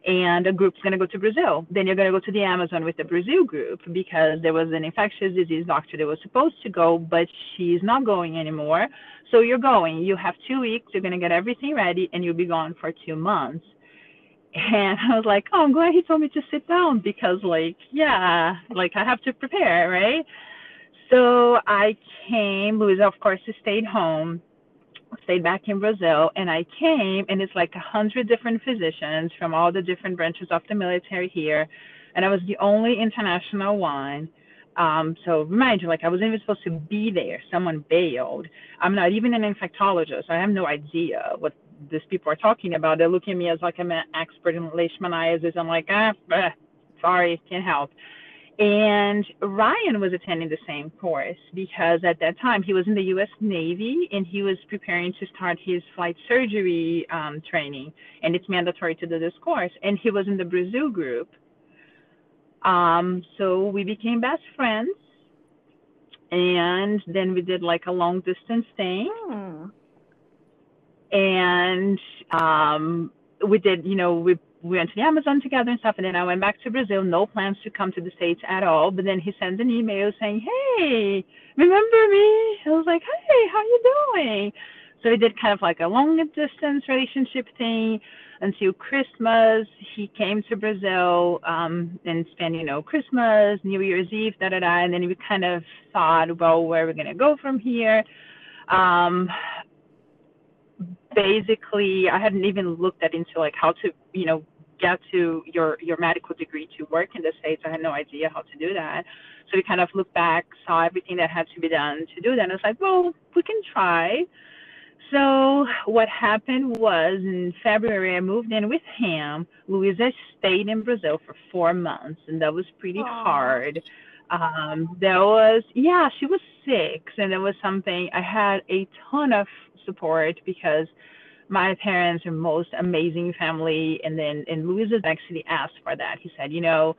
and a group's going to go to Brazil. Then you're going to go to the Amazon with the Brazil group because there was an infectious disease doctor that was supposed to go, but she's not going anymore. So you're going. You have two weeks. You're going to get everything ready, and you'll be gone for two months. And I was like, oh, I'm glad he told me to sit down because, like, yeah, like I have to prepare, right? So I came. Louisa, of course, stayed home stayed back in Brazil and I came and it's like a hundred different physicians from all the different branches of the military here. And I was the only international one. Um, so remind you, like I wasn't even supposed to be there. Someone bailed. I'm not even an infectologist. I have no idea what these people are talking about. They're looking at me as like I'm an expert in leishmaniasis. I'm like, ah, eh, sorry, can't help. And Ryan was attending the same course because at that time he was in the U.S. Navy and he was preparing to start his flight surgery um, training, and it's mandatory to do this course. And he was in the Brazil group. Um, so we became best friends, and then we did like a long distance thing. Hmm. And um, we did, you know, we we went to the Amazon together and stuff. And then I went back to Brazil, no plans to come to the States at all. But then he sent an email saying, Hey, remember me? I was like, Hey, how you doing? So we did kind of like a long distance relationship thing until Christmas. He came to Brazil um, and spent, you know, Christmas, New Year's Eve, da da da. And then we kind of thought, well, where are we going to go from here? Um, basically I hadn't even looked at into like how to, you know, get to your your medical degree to work in the states. I had no idea how to do that. So we kind of looked back, saw everything that had to be done to do that. And I was like, well, we can try. So what happened was in February I moved in with him. Louisa stayed in Brazil for four months, and that was pretty Aww. hard. Um, there was yeah, she was six, and there was something. I had a ton of support because my parents are most amazing family and then and Louisa actually asked for that. He said, you know,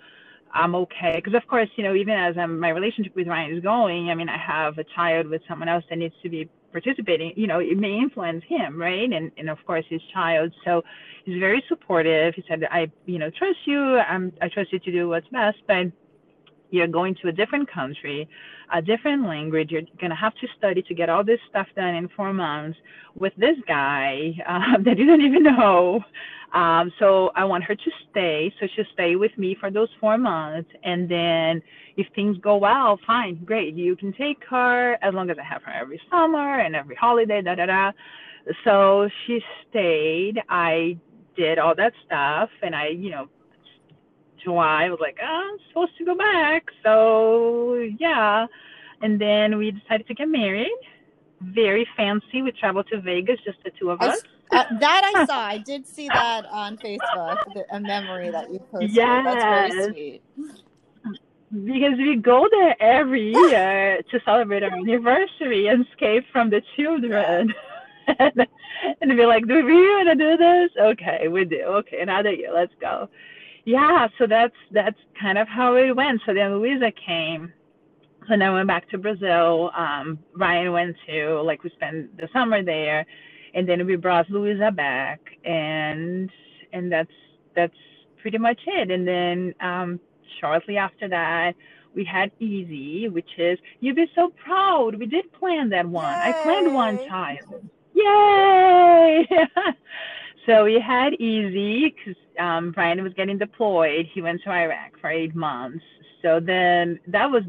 I'm okay because of course, you know, even as I'm, my relationship with Ryan is going, I mean, I have a child with someone else that needs to be participating, you know, it may influence him, right? And and of course his child. So he's very supportive. He said, I, you know, trust you. I'm I trust you to do what's best, but you're going to a different country, a different language. You're going to have to study to get all this stuff done in four months with this guy uh, that you don't even know. Um, so I want her to stay. So she'll stay with me for those four months. And then if things go well, fine, great. You can take her as long as I have her every summer and every holiday, da da da. So she stayed. I did all that stuff and I, you know, July. I was like, oh, I'm supposed to go back. So yeah. And then we decided to get married. Very fancy. We traveled to Vegas, just the two of us. Uh, that I saw. I did see that on Facebook. A memory that you posted. Yes. That's very sweet. Because we go there every year to celebrate our anniversary and escape from the children. and, and be like, do we want to do this? Okay, we do. Okay, another year. Let's go yeah, so that's that's kind of how it went. So then Louisa came, and then I went back to Brazil. Um, Ryan went to like we spent the summer there, and then we brought Louisa back, and and that's that's pretty much it. And then um, shortly after that, we had Izzy, which is you'd be so proud. We did plan that one. Yay. I planned one child. Yay! so we had Izzy because um, Ryan was getting deployed. He went to Iraq for eight months. So then that was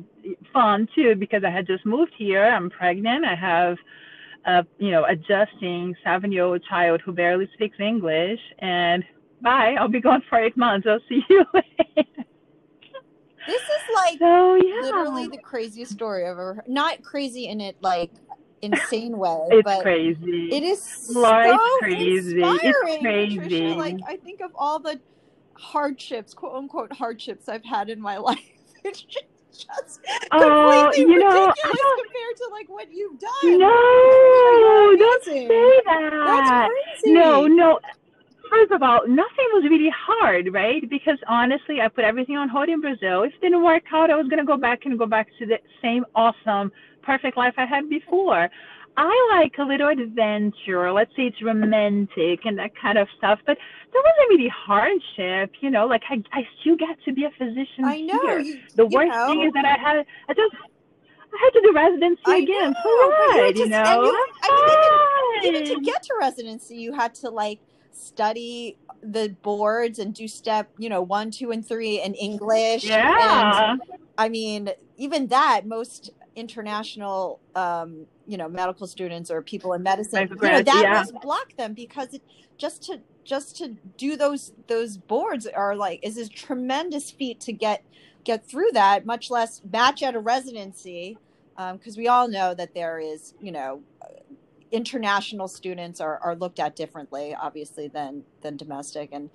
fun too because I had just moved here. I'm pregnant. I have a you know adjusting seven year old child who barely speaks English. And bye. I'll be gone for eight months. I'll see you later. This is like so, yeah. literally the craziest story I've ever heard. Not crazy in it like insane way, it's but crazy. It is so crazy. Inspiring, it's crazy. Patricia. Like I think of all the hardships, quote unquote hardships I've had in my life. It's just just uh, completely you know, ridiculous compared to like what you've done. No, don't say that. That's crazy. No, no first of all, nothing was really hard, right? Because honestly, I put everything on hold in Brazil. If it didn't work out, I was going to go back and go back to the same awesome, perfect life I had before. I like a little adventure. Let's say it's romantic and that kind of stuff. But there wasn't really hardship, you know. Like I, I still get to be a physician I know. Here. You, the worst know. thing is that I had, I just, I had to do residency I again. Know, so what, you, you know? You, I mean, even, even to get to residency, you had to like study the boards and do step, you know, one, two, and three in English. Yeah. And, I mean, even that, most international, um, you know, medical students or people in medicine, you know, that yeah. was block them because it just to just to do those those boards are like is a tremendous feat to get get through that, much less match at a residency. Because um, we all know that there is, you know, international students are, are looked at differently, obviously, than than domestic, and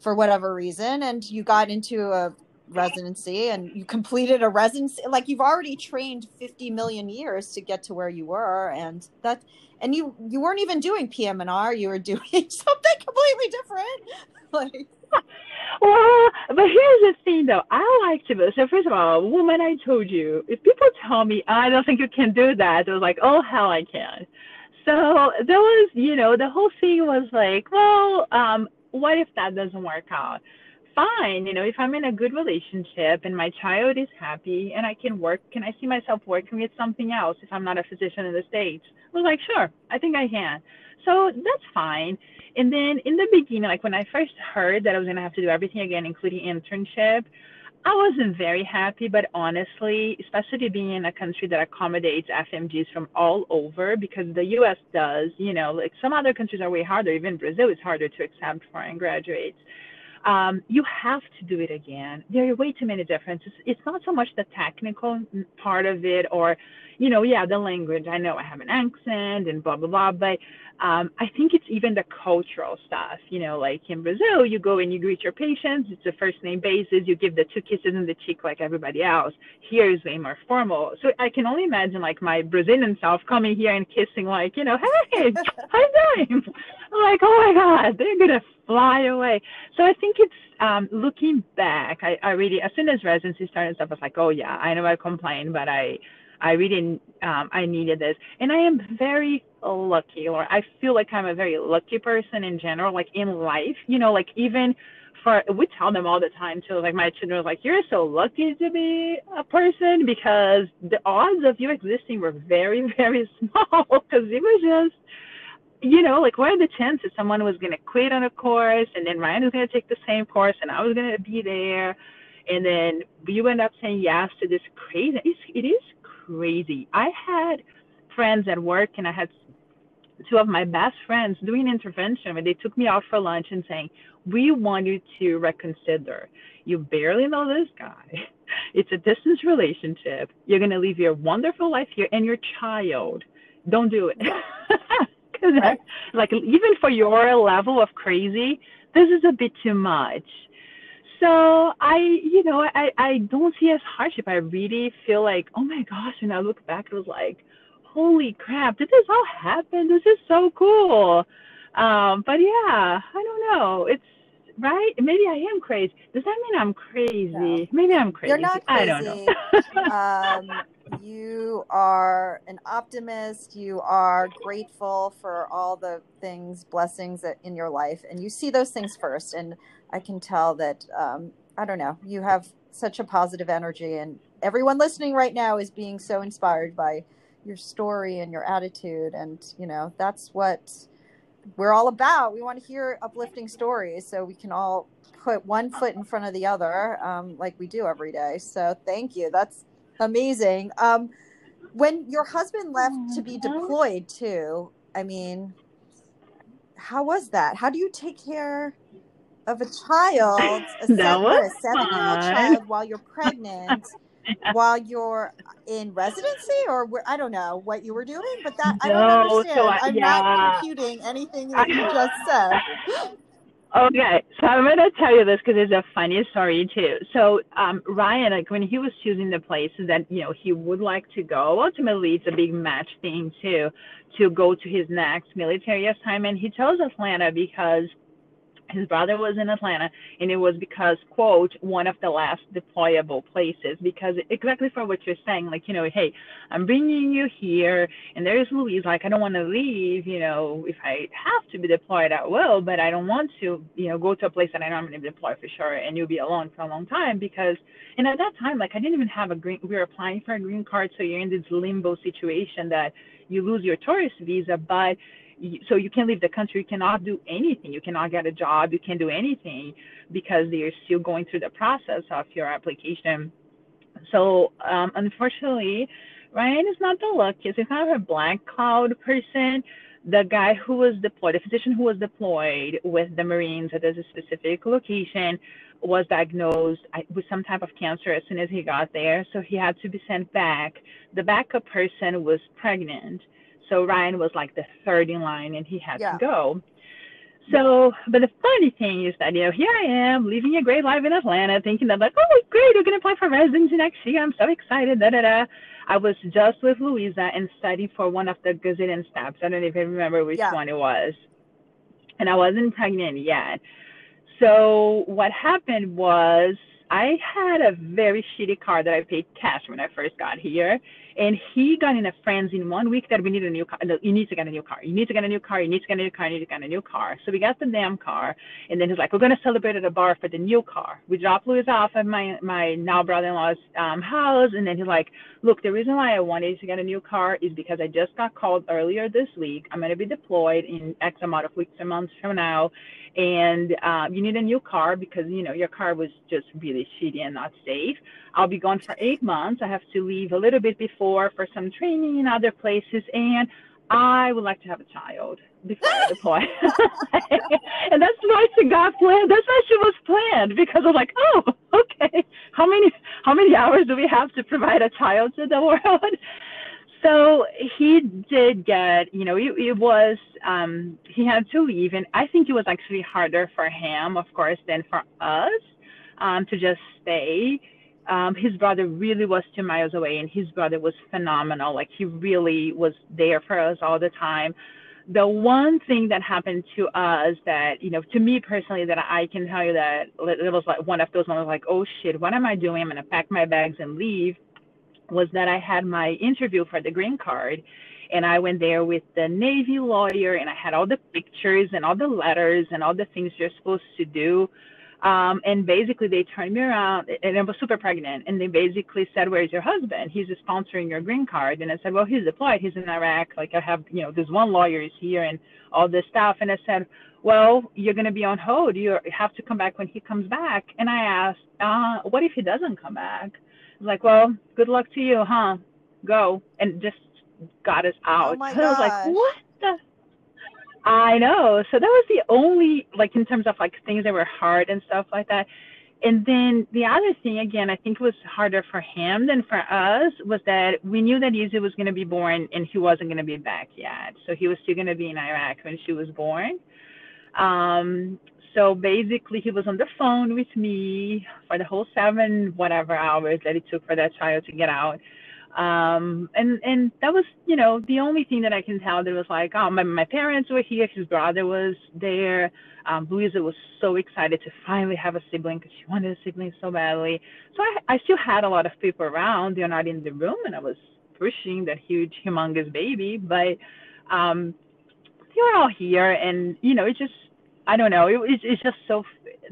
for whatever reason, and you got into a residency and you completed a residency like you've already trained 50 million years to get to where you were and that and you you weren't even doing pm&r you were doing something completely different like well, but here's the thing though. I like to, so first of all, woman, I told you, if people tell me, oh, I don't think you can do that, I was like, oh, hell, I can so there was, you know, the whole thing was like, well, um, what if that doesn't work out? Fine, you know, if I'm in a good relationship and my child is happy and I can work, can I see myself working with something else if I'm not a physician in the States? I was like, sure, I think I can. So that's fine. And then in the beginning, like when I first heard that I was going to have to do everything again, including internship, I wasn't very happy, but honestly, especially being in a country that accommodates FMGs from all over, because the US does, you know, like some other countries are way harder. Even Brazil is harder to accept foreign graduates. Um, you have to do it again. There are way too many differences. It's not so much the technical part of it or, you know, yeah, the language. I know I have an accent and blah, blah, blah, but um, I think it's even the cultural stuff. You know, like in Brazil, you go and you greet your patients. It's a first name basis. You give the two kisses in the cheek like everybody else. Here is way more formal. So I can only imagine like my Brazilian self coming here and kissing like, you know, hey, how you doing? I'm like, oh my God, they're gonna fly away. So I think it's um, looking back. I, I really, as soon as residency started stuff, I was like, oh yeah, I know I complained, but I I really um, I needed this, and I am very lucky, or I feel like I'm a very lucky person in general, like in life. You know, like even for we tell them all the time too. Like my children are like, "You're so lucky to be a person," because the odds of you existing were very, very small. Because it was just you know, like what are the chances someone was going to quit on a course and then Ryan was going to take the same course and I was going to be there. And then you end up saying yes to this crazy, it's, it is crazy. I had friends at work, and I had two of my best friends doing intervention where they took me out for lunch and saying, "We want you to reconsider. You barely know this guy. It's a distance relationship. You're going to leave your wonderful life here and your child. Don't do it." right. like even for your level of crazy, this is a bit too much so I, you know, I, I don't see as hardship. I really feel like, oh my gosh, when I look back, it was like, holy crap, did this all happen? This is so cool. Um, but yeah, I don't know. It's right. Maybe I am crazy. Does that mean I'm crazy? No. Maybe I'm crazy. You're not crazy. I don't know. um, you are an optimist. You are grateful for all the things, blessings that in your life, and you see those things first. And I can tell that um, I don't know. You have such a positive energy, and everyone listening right now is being so inspired by your story and your attitude, and you know that's what we're all about. We want to hear uplifting stories, so we can all put one foot in front of the other, um, like we do every day. So thank you. That's amazing. Um, when your husband left to be deployed too, I mean, how was that? How do you take care of a child, a, seven, seven year old child, while you're pregnant, while you're in residency, or I don't know what you were doing, but that no, I don't understand. So I, I'm yeah. not computing anything that you just said. Okay, so I'm gonna tell you this because it's a funny story too. So um, Ryan, like when he was choosing the places that you know he would like to go, ultimately it's a big match thing too, to go to his next military assignment. He chose Atlanta because his brother was in Atlanta, and it was because, quote, one of the last deployable places. Because exactly for what you're saying, like, you know, hey, I'm bringing you here, and there's Louise. Like, I don't want to leave. You know, if I have to be deployed, I will, but I don't want to, you know, go to a place that I know I'm going to be deployed for sure, and you'll be alone for a long time. Because, and at that time, like, I didn't even have a green. We were applying for a green card, so you're in this limbo situation that you lose your tourist visa, but so you can't leave the country. You cannot do anything. You cannot get a job. You can't do anything because they're still going through the process of your application. So um, unfortunately ryan is not the luckiest. He's kind of a black cloud person. The guy who was deployed the physician who was deployed with the marines at a specific location was diagnosed with some type of cancer as soon as he got there. So he had to be sent back. The backup person was pregnant so Ryan was like the third in line and he had yeah. to go. So, but the funny thing is that, you know, here I am living a great life in Atlanta, thinking that, like, oh, great, we're going to apply for residency next year. I'm so excited. Da, da, da. I was just with Louisa and studying for one of the Gazillion steps. I don't even remember which yeah. one it was. And I wasn't pregnant yet. So, what happened was I had a very shitty car that I paid cash when I first got here and he got in a frenzy in one week that we need a new car. No, you need to get a new car. You need to get a new car. You need to get a new car. You need to get a new car. So we got the damn car, and then he's like, "We're gonna celebrate at a bar for the new car." We dropped Louis off at my my now brother-in-law's um, house, and then he's like, "Look, the reason why I wanted to get a new car is because I just got called earlier this week. I'm gonna be deployed in X amount of weeks or months from now, and uh, you need a new car because you know your car was just really shitty and not safe. I'll be gone for eight months. I have to leave a little bit before for some training in other places, and I would like to have a child before I deploy. and that's why she got planned. That's why she was planned because I'm like, oh, okay. How many how many hours do we have to provide a child to the world? So he did get, you know, it, it was, um, he had to leave. And I think it was actually harder for him, of course, than for us um, to just stay. Um, his brother really was two miles away, and his brother was phenomenal. Like, he really was there for us all the time. The one thing that happened to us that, you know, to me personally, that I can tell you that it was like one of those moments like, oh shit, what am I doing? I'm going to pack my bags and leave was that I had my interview for the green card and I went there with the Navy lawyer and I had all the pictures and all the letters and all the things you're supposed to do. Um, and basically they turned me around and I was super pregnant and they basically said, where's your husband? He's sponsoring your green card. And I said, well, he's deployed. He's in Iraq. Like I have, you know, this one lawyer is here and all this stuff. And I said, well, you're going to be on hold. You have to come back when he comes back. And I asked, uh, what if he doesn't come back? Like, well, good luck to you, huh? Go. And just got us out. Oh my I was like, what the? I know. So that was the only, like, in terms of like things that were hard and stuff like that. And then the other thing, again, I think was harder for him than for us was that we knew that Izzy was going to be born and he wasn't going to be back yet. So he was still going to be in Iraq when she was born. Um, so basically, he was on the phone with me for the whole seven whatever hours that it took for that child to get out. Um, and and that was, you know, the only thing that I can tell. That was like, oh, my my parents were here. His brother was there. Um, Louisa was so excited to finally have a sibling because she wanted a sibling so badly. So I, I still had a lot of people around. They're not in the room, and I was pushing that huge, humongous baby. But um, they were all here, and you know, it just I don't know. It, it's, it's just so.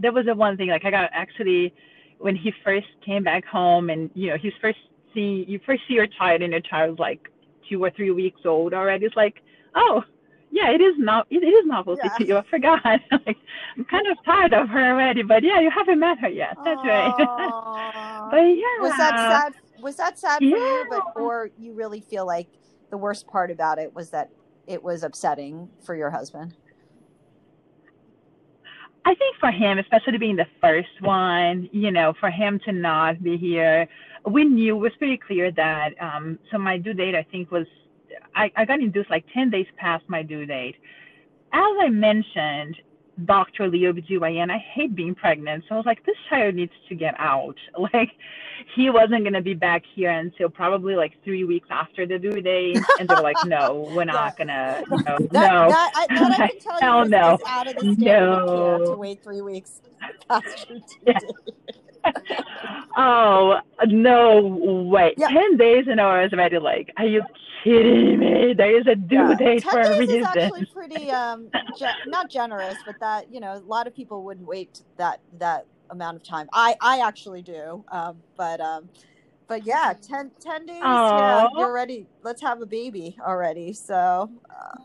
That was the one thing like I got actually when he first came back home and you know he's first see you first see your child and your child's like two or three weeks old already. It's like oh yeah, it is not. It is novel yeah. to you. I forgot. like, I'm kind of tired of her already. But yeah, you haven't met her yet. That's right. but yeah, was that sad? Was that sad yeah. for you? But or you really feel like the worst part about it was that it was upsetting for your husband? I think for him, especially being the first one, you know, for him to not be here, we knew it was pretty clear that. Um, so my due date, I think, was I, I got induced like 10 days past my due date. As I mentioned, Dr. Leo OBGYN, I hate being pregnant. So I was like, this child needs to get out. Like, he wasn't going to be back here until probably like three weeks after the due date. And they were like, no, we're not going to, no, that, no. That, I, that I can tell Hell you no. out of the no. to wait three weeks after due date. Oh no way! Yeah. Ten days and I was already like, are you kidding me? There is a due yeah. date for a reason. Is actually pretty um ge- not generous, but that you know a lot of people wouldn't wait that that amount of time. I I actually do, um, but um, but yeah, 10, 10 days. Aww. Yeah, you're ready. Let's have a baby already. So. Uh,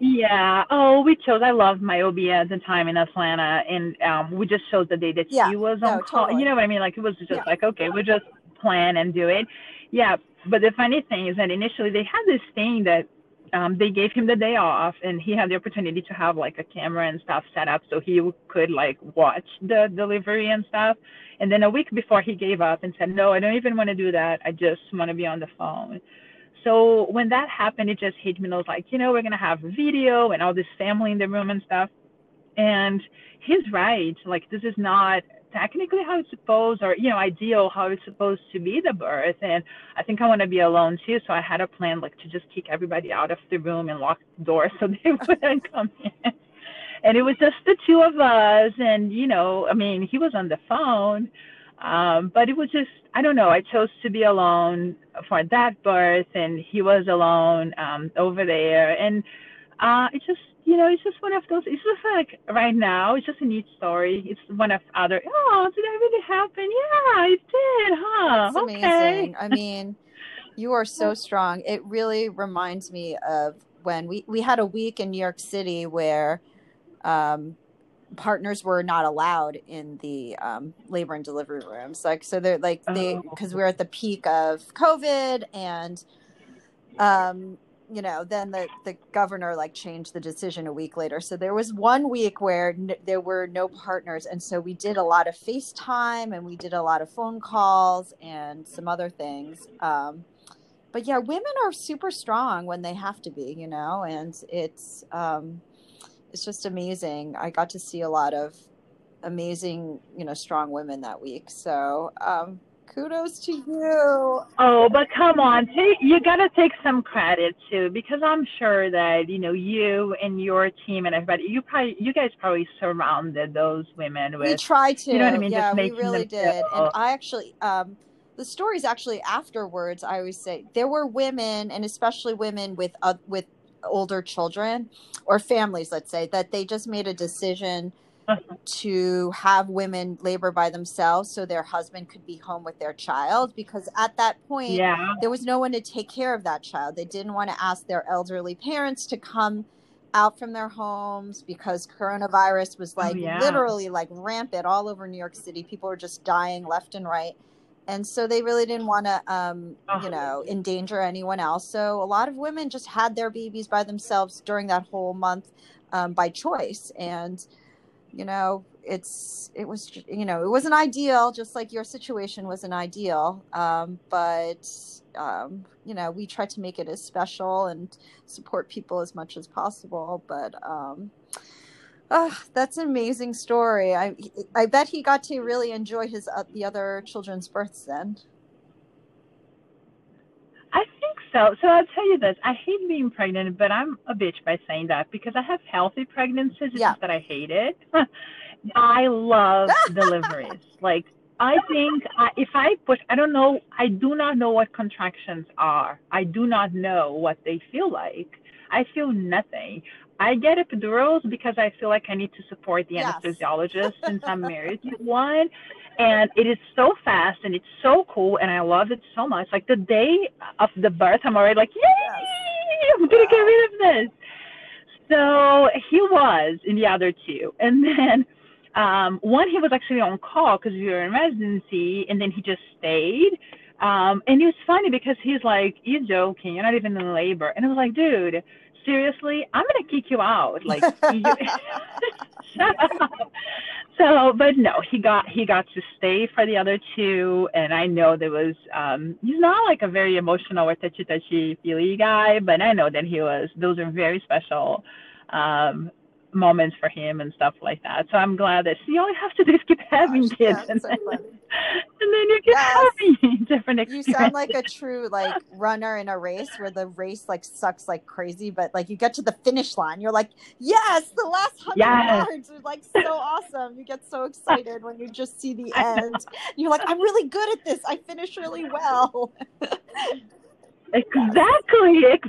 yeah. Oh, we chose. I loved my OB at the time in Atlanta, and um, we just chose the day that yeah. she was on no, call. Totally. You know what I mean? Like it was just yeah. like, okay, we just plan and do it. Yeah. But the funny thing is that initially they had this thing that um, they gave him the day off, and he had the opportunity to have like a camera and stuff set up so he could like watch the delivery and stuff. And then a week before he gave up and said, "No, I don't even want to do that. I just want to be on the phone." So when that happened, it just hit me. And I was like, you know, we're gonna have video and all this family in the room and stuff. And he's right. Like this is not technically how it's supposed or you know ideal how it's supposed to be the birth and i think i want to be alone too so i had a plan like to just kick everybody out of the room and lock the door so they wouldn't come in and it was just the two of us and you know i mean he was on the phone um, but it was just, I don't know, I chose to be alone for that birth and he was alone um, over there. And uh, it's just, you know, it's just one of those, it's just like right now, it's just a neat story. It's one of other, oh, did that really happen? Yeah, it did, huh? That's okay. amazing. I mean, you are so strong. It really reminds me of when we, we had a week in New York City where um, partners were not allowed in the um, labor and delivery rooms like so they're like they because oh. we are at the peak of covid and um you know then the the governor like changed the decision a week later so there was one week where n- there were no partners and so we did a lot of facetime and we did a lot of phone calls and some other things um but yeah women are super strong when they have to be you know and it's um it's just amazing. I got to see a lot of amazing, you know, strong women that week. So, um, kudos to you. Oh, but come on, take, you got to take some credit too, because I'm sure that you know you and your team and everybody, you probably, you guys probably surrounded those women with. We tried to. You know what I mean? Yeah, we really did. Feel. And I actually, um, the stories actually afterwards, I always say there were women, and especially women with uh, with older children or families, let's say, that they just made a decision uh-huh. to have women labor by themselves so their husband could be home with their child because at that point yeah. there was no one to take care of that child they didn't want to ask their elderly parents to come out from their homes because coronavirus was oh, like oh, yeah. literally like rampant all over New York City people were just dying left and right and so they really didn't want to um, you know endanger anyone else. So a lot of women just had their babies by themselves during that whole month um, by choice. And you know it's it was you know it wasn't ideal just like your situation wasn't ideal. Um, but um, you know we try to make it as special and support people as much as possible. But um, Oh, that's an amazing story. I I bet he got to really enjoy his uh, the other children's births then. I think so. So I'll tell you this: I hate being pregnant, but I'm a bitch by saying that because I have healthy pregnancies. It's yeah. just that I hate it. I love deliveries. Like I think I, if I push, I don't know. I do not know what contractions are. I do not know what they feel like. I feel nothing. I get epidurals because I feel like I need to support the Yes. anesthesiologist since I'm married to one. And it is so fast and it's so cool and I love it so much. Like the day of the birth, I'm already like, yay! I'm gonna get rid of this. So he was in the other two. And then um, one, he was actually on call because we were in residency, and then he just stayed. Um, and it was funny because he's like, "You're joking. You're not even in labor." And I was like, "Dude, seriously, I'm gonna kick you out. Like, shut up." So, but no, he got he got to stay for the other two, and I know there was. Um, he's not like a very emotional or touchy touchy feely guy, but I know that he was. Those are very special. Um, moments for him and stuff like that. So I'm glad that see all you have to do is keep having Gosh, kids and so then, and then you keep Yes. having different experiences. You sound like a true like runner in a race where the race like sucks like crazy, but like you get to the finish line, you're like, yes, the last hundred Yes. yards are like so awesome. You get so excited when you just see the end. You're like, I'm really good at this. I finish really well. Exactly, ex-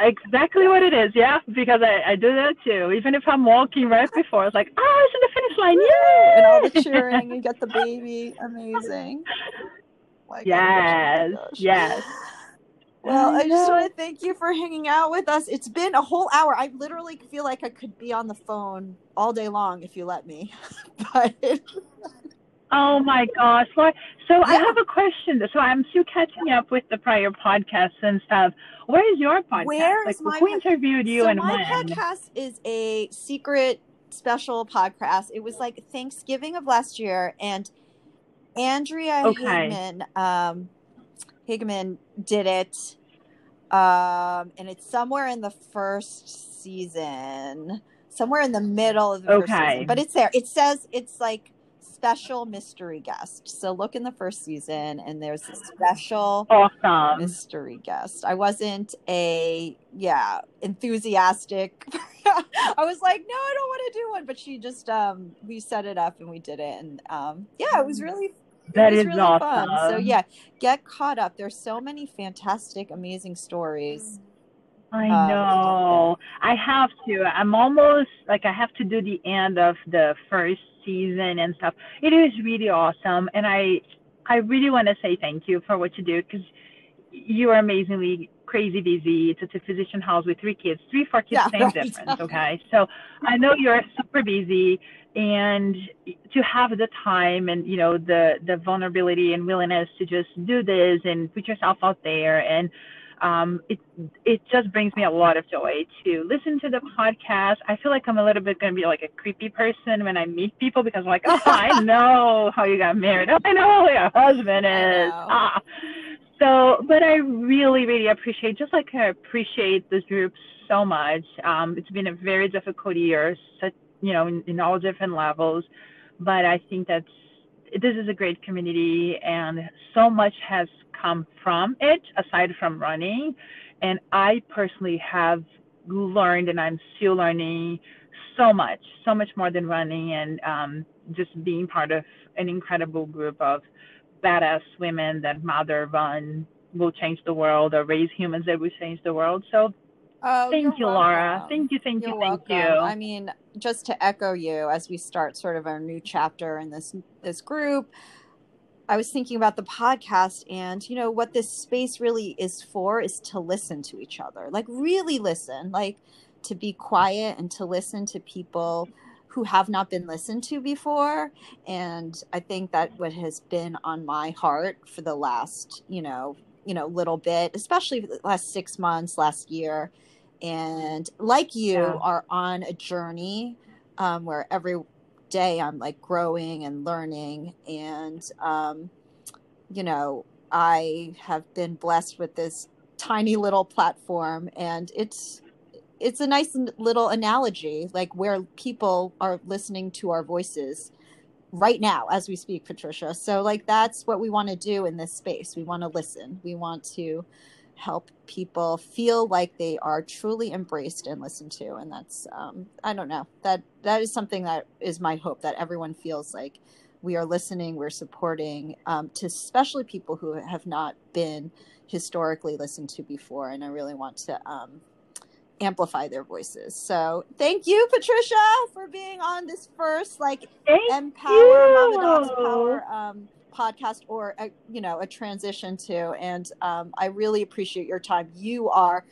exactly what it is. Yeah, because I, I do that too. Even if I'm walking right before, it's like, oh, it's in the finish line, yay! and all the cheering, you get the baby. Amazing. My Yes, my gosh. yes. Well, I I just want to thank you for hanging out with us. It's been a whole hour. I literally feel like I could be on the phone all day long if you let me. but Oh my gosh, Laura. So I have a question. So I'm still catching up with the prior podcasts and stuff. Where is your podcast? Where like is my who interviewed you so and my when? podcast is a secret special podcast. It was like Thanksgiving of last year, and Andrea Okay. Higman, um, Higman did it, um, and it's somewhere in the first season, somewhere in the middle of the first season. But it's there. It says it's like special mystery guest. So look in the first season, and there's a special Awesome. mystery guest. I wasn't a yeah enthusiastic. I was like, no, I don't want to do one. But she just um we set it up and we did it, and um yeah, it was really it That is really awesome. fun. So yeah, get caught up. There's so many fantastic, amazing stories. I Um, know. I have to. I'm almost like I have to do the end of the first season and stuff. It is really awesome, and I I really want to say thank you for what you do because you are amazingly crazy busy. It's, it's a physician house with three kids, three four kids, Yeah, same right. difference. Okay, so I know you're super busy, and to have the time and you know the the vulnerability and willingness to just do this and put yourself out there and um, it it just brings me a lot of joy to listen to the podcast. I feel like I'm a little bit going to be like a creepy person when I meet people because I'm like, oh, I know how you got married. I know who your husband is. Ah. So, but I really, really appreciate, just like I appreciate this group so much. Um, it's been a very difficult year, such, you know, in, in all different levels. But I think that's this is a great community, and so much has come from it aside from running. And I personally have learned, and I'm still learning so much, so much more than running, and um, just being part of an incredible group of badass women that mother run will change the world or raise humans that will change the world. So Oh, thank you, Laura. Thank you, thank You're you, thank welcome. you. I mean, just to echo you as we start sort of our new chapter in this this group, I was thinking about the podcast and you know what this space really is for is to listen to each other. Like really listen, like to be quiet and to listen to people who have not been listened to before and I think that what has been on my heart for the last, you know, you know, little bit, especially the last 6 months, last year and like you Yeah. are on a journey um, where every day i'm like growing and learning and um, you know i have been blessed with this tiny little platform and it's it's a nice little analogy like where people are listening to our voices right now as we speak patricia. So like that's what we want to do in this space. We want to listen. We want to help people feel like they are truly embraced and listened to and that's um, i don't know that that is something that is my hope that everyone feels like we are listening we're supporting um, to especially people who have not been historically listened to before and i really want to um, amplify their voices. So thank you, Patricia, for being on this first like Thank Empower you. Power um, podcast or a, you know a transition to. And um, I really appreciate your time. You are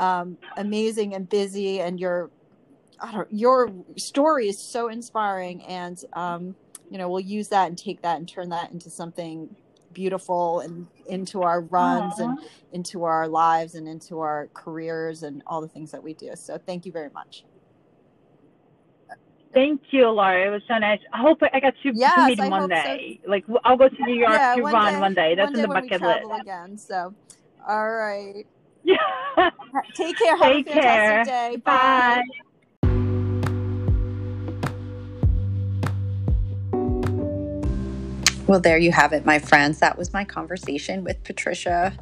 um, amazing and busy, and your your story is so inspiring. And um, you know we'll use that and take that and turn that into something beautiful and into our runs and into our lives and into our careers and all the things that we do. So thank you very much. Thank you, Laura. It was so nice. I hope I got to, Yes, to meet I one hope so. Like I'll go to New York yeah, to one run day, one day. That's one in day the when we bucket list. travel again. So, all right. Yeah. Take care. Have Take a fantastic care. day. Bye. Well, there you have it, my friends. That was my conversation with Patricia.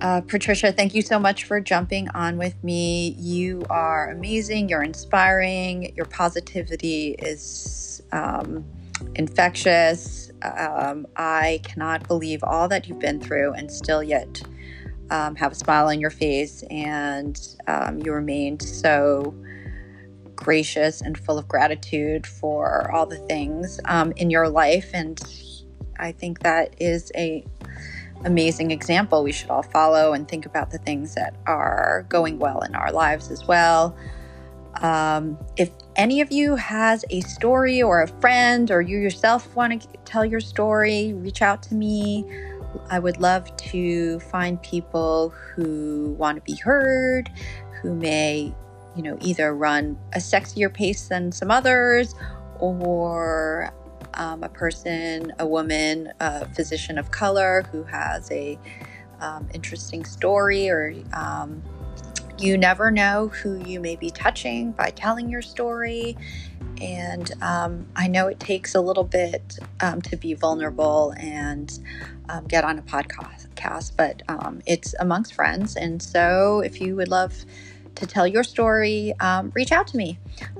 Uh, Patricia, thank you so much for jumping on with me. You are amazing. You're inspiring. Your positivity is um, infectious. Um, I cannot believe all that you've been through and still yet um, have a smile on your face. And um, you remained so gracious and full of gratitude for all the things um, in your life. And I think that is a amazing example we should all follow and think about the things that are going well in our lives as well. Um, if any of you has a story or a friend or you yourself want to tell your story, reach out to me. I would love to find people who want to be heard, who may, you know, either run a sexier pace than some others or um, a person, a woman, a physician of color who has a um, interesting story, or um, you never know who you may be touching by telling your story. And um, I know it takes a little bit um, to be vulnerable and um, get on a podcast, but it's amongst friends. And so if you would love to tell your story, um, reach out to me.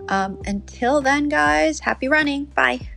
Um, until then, guys, happy running. Bye.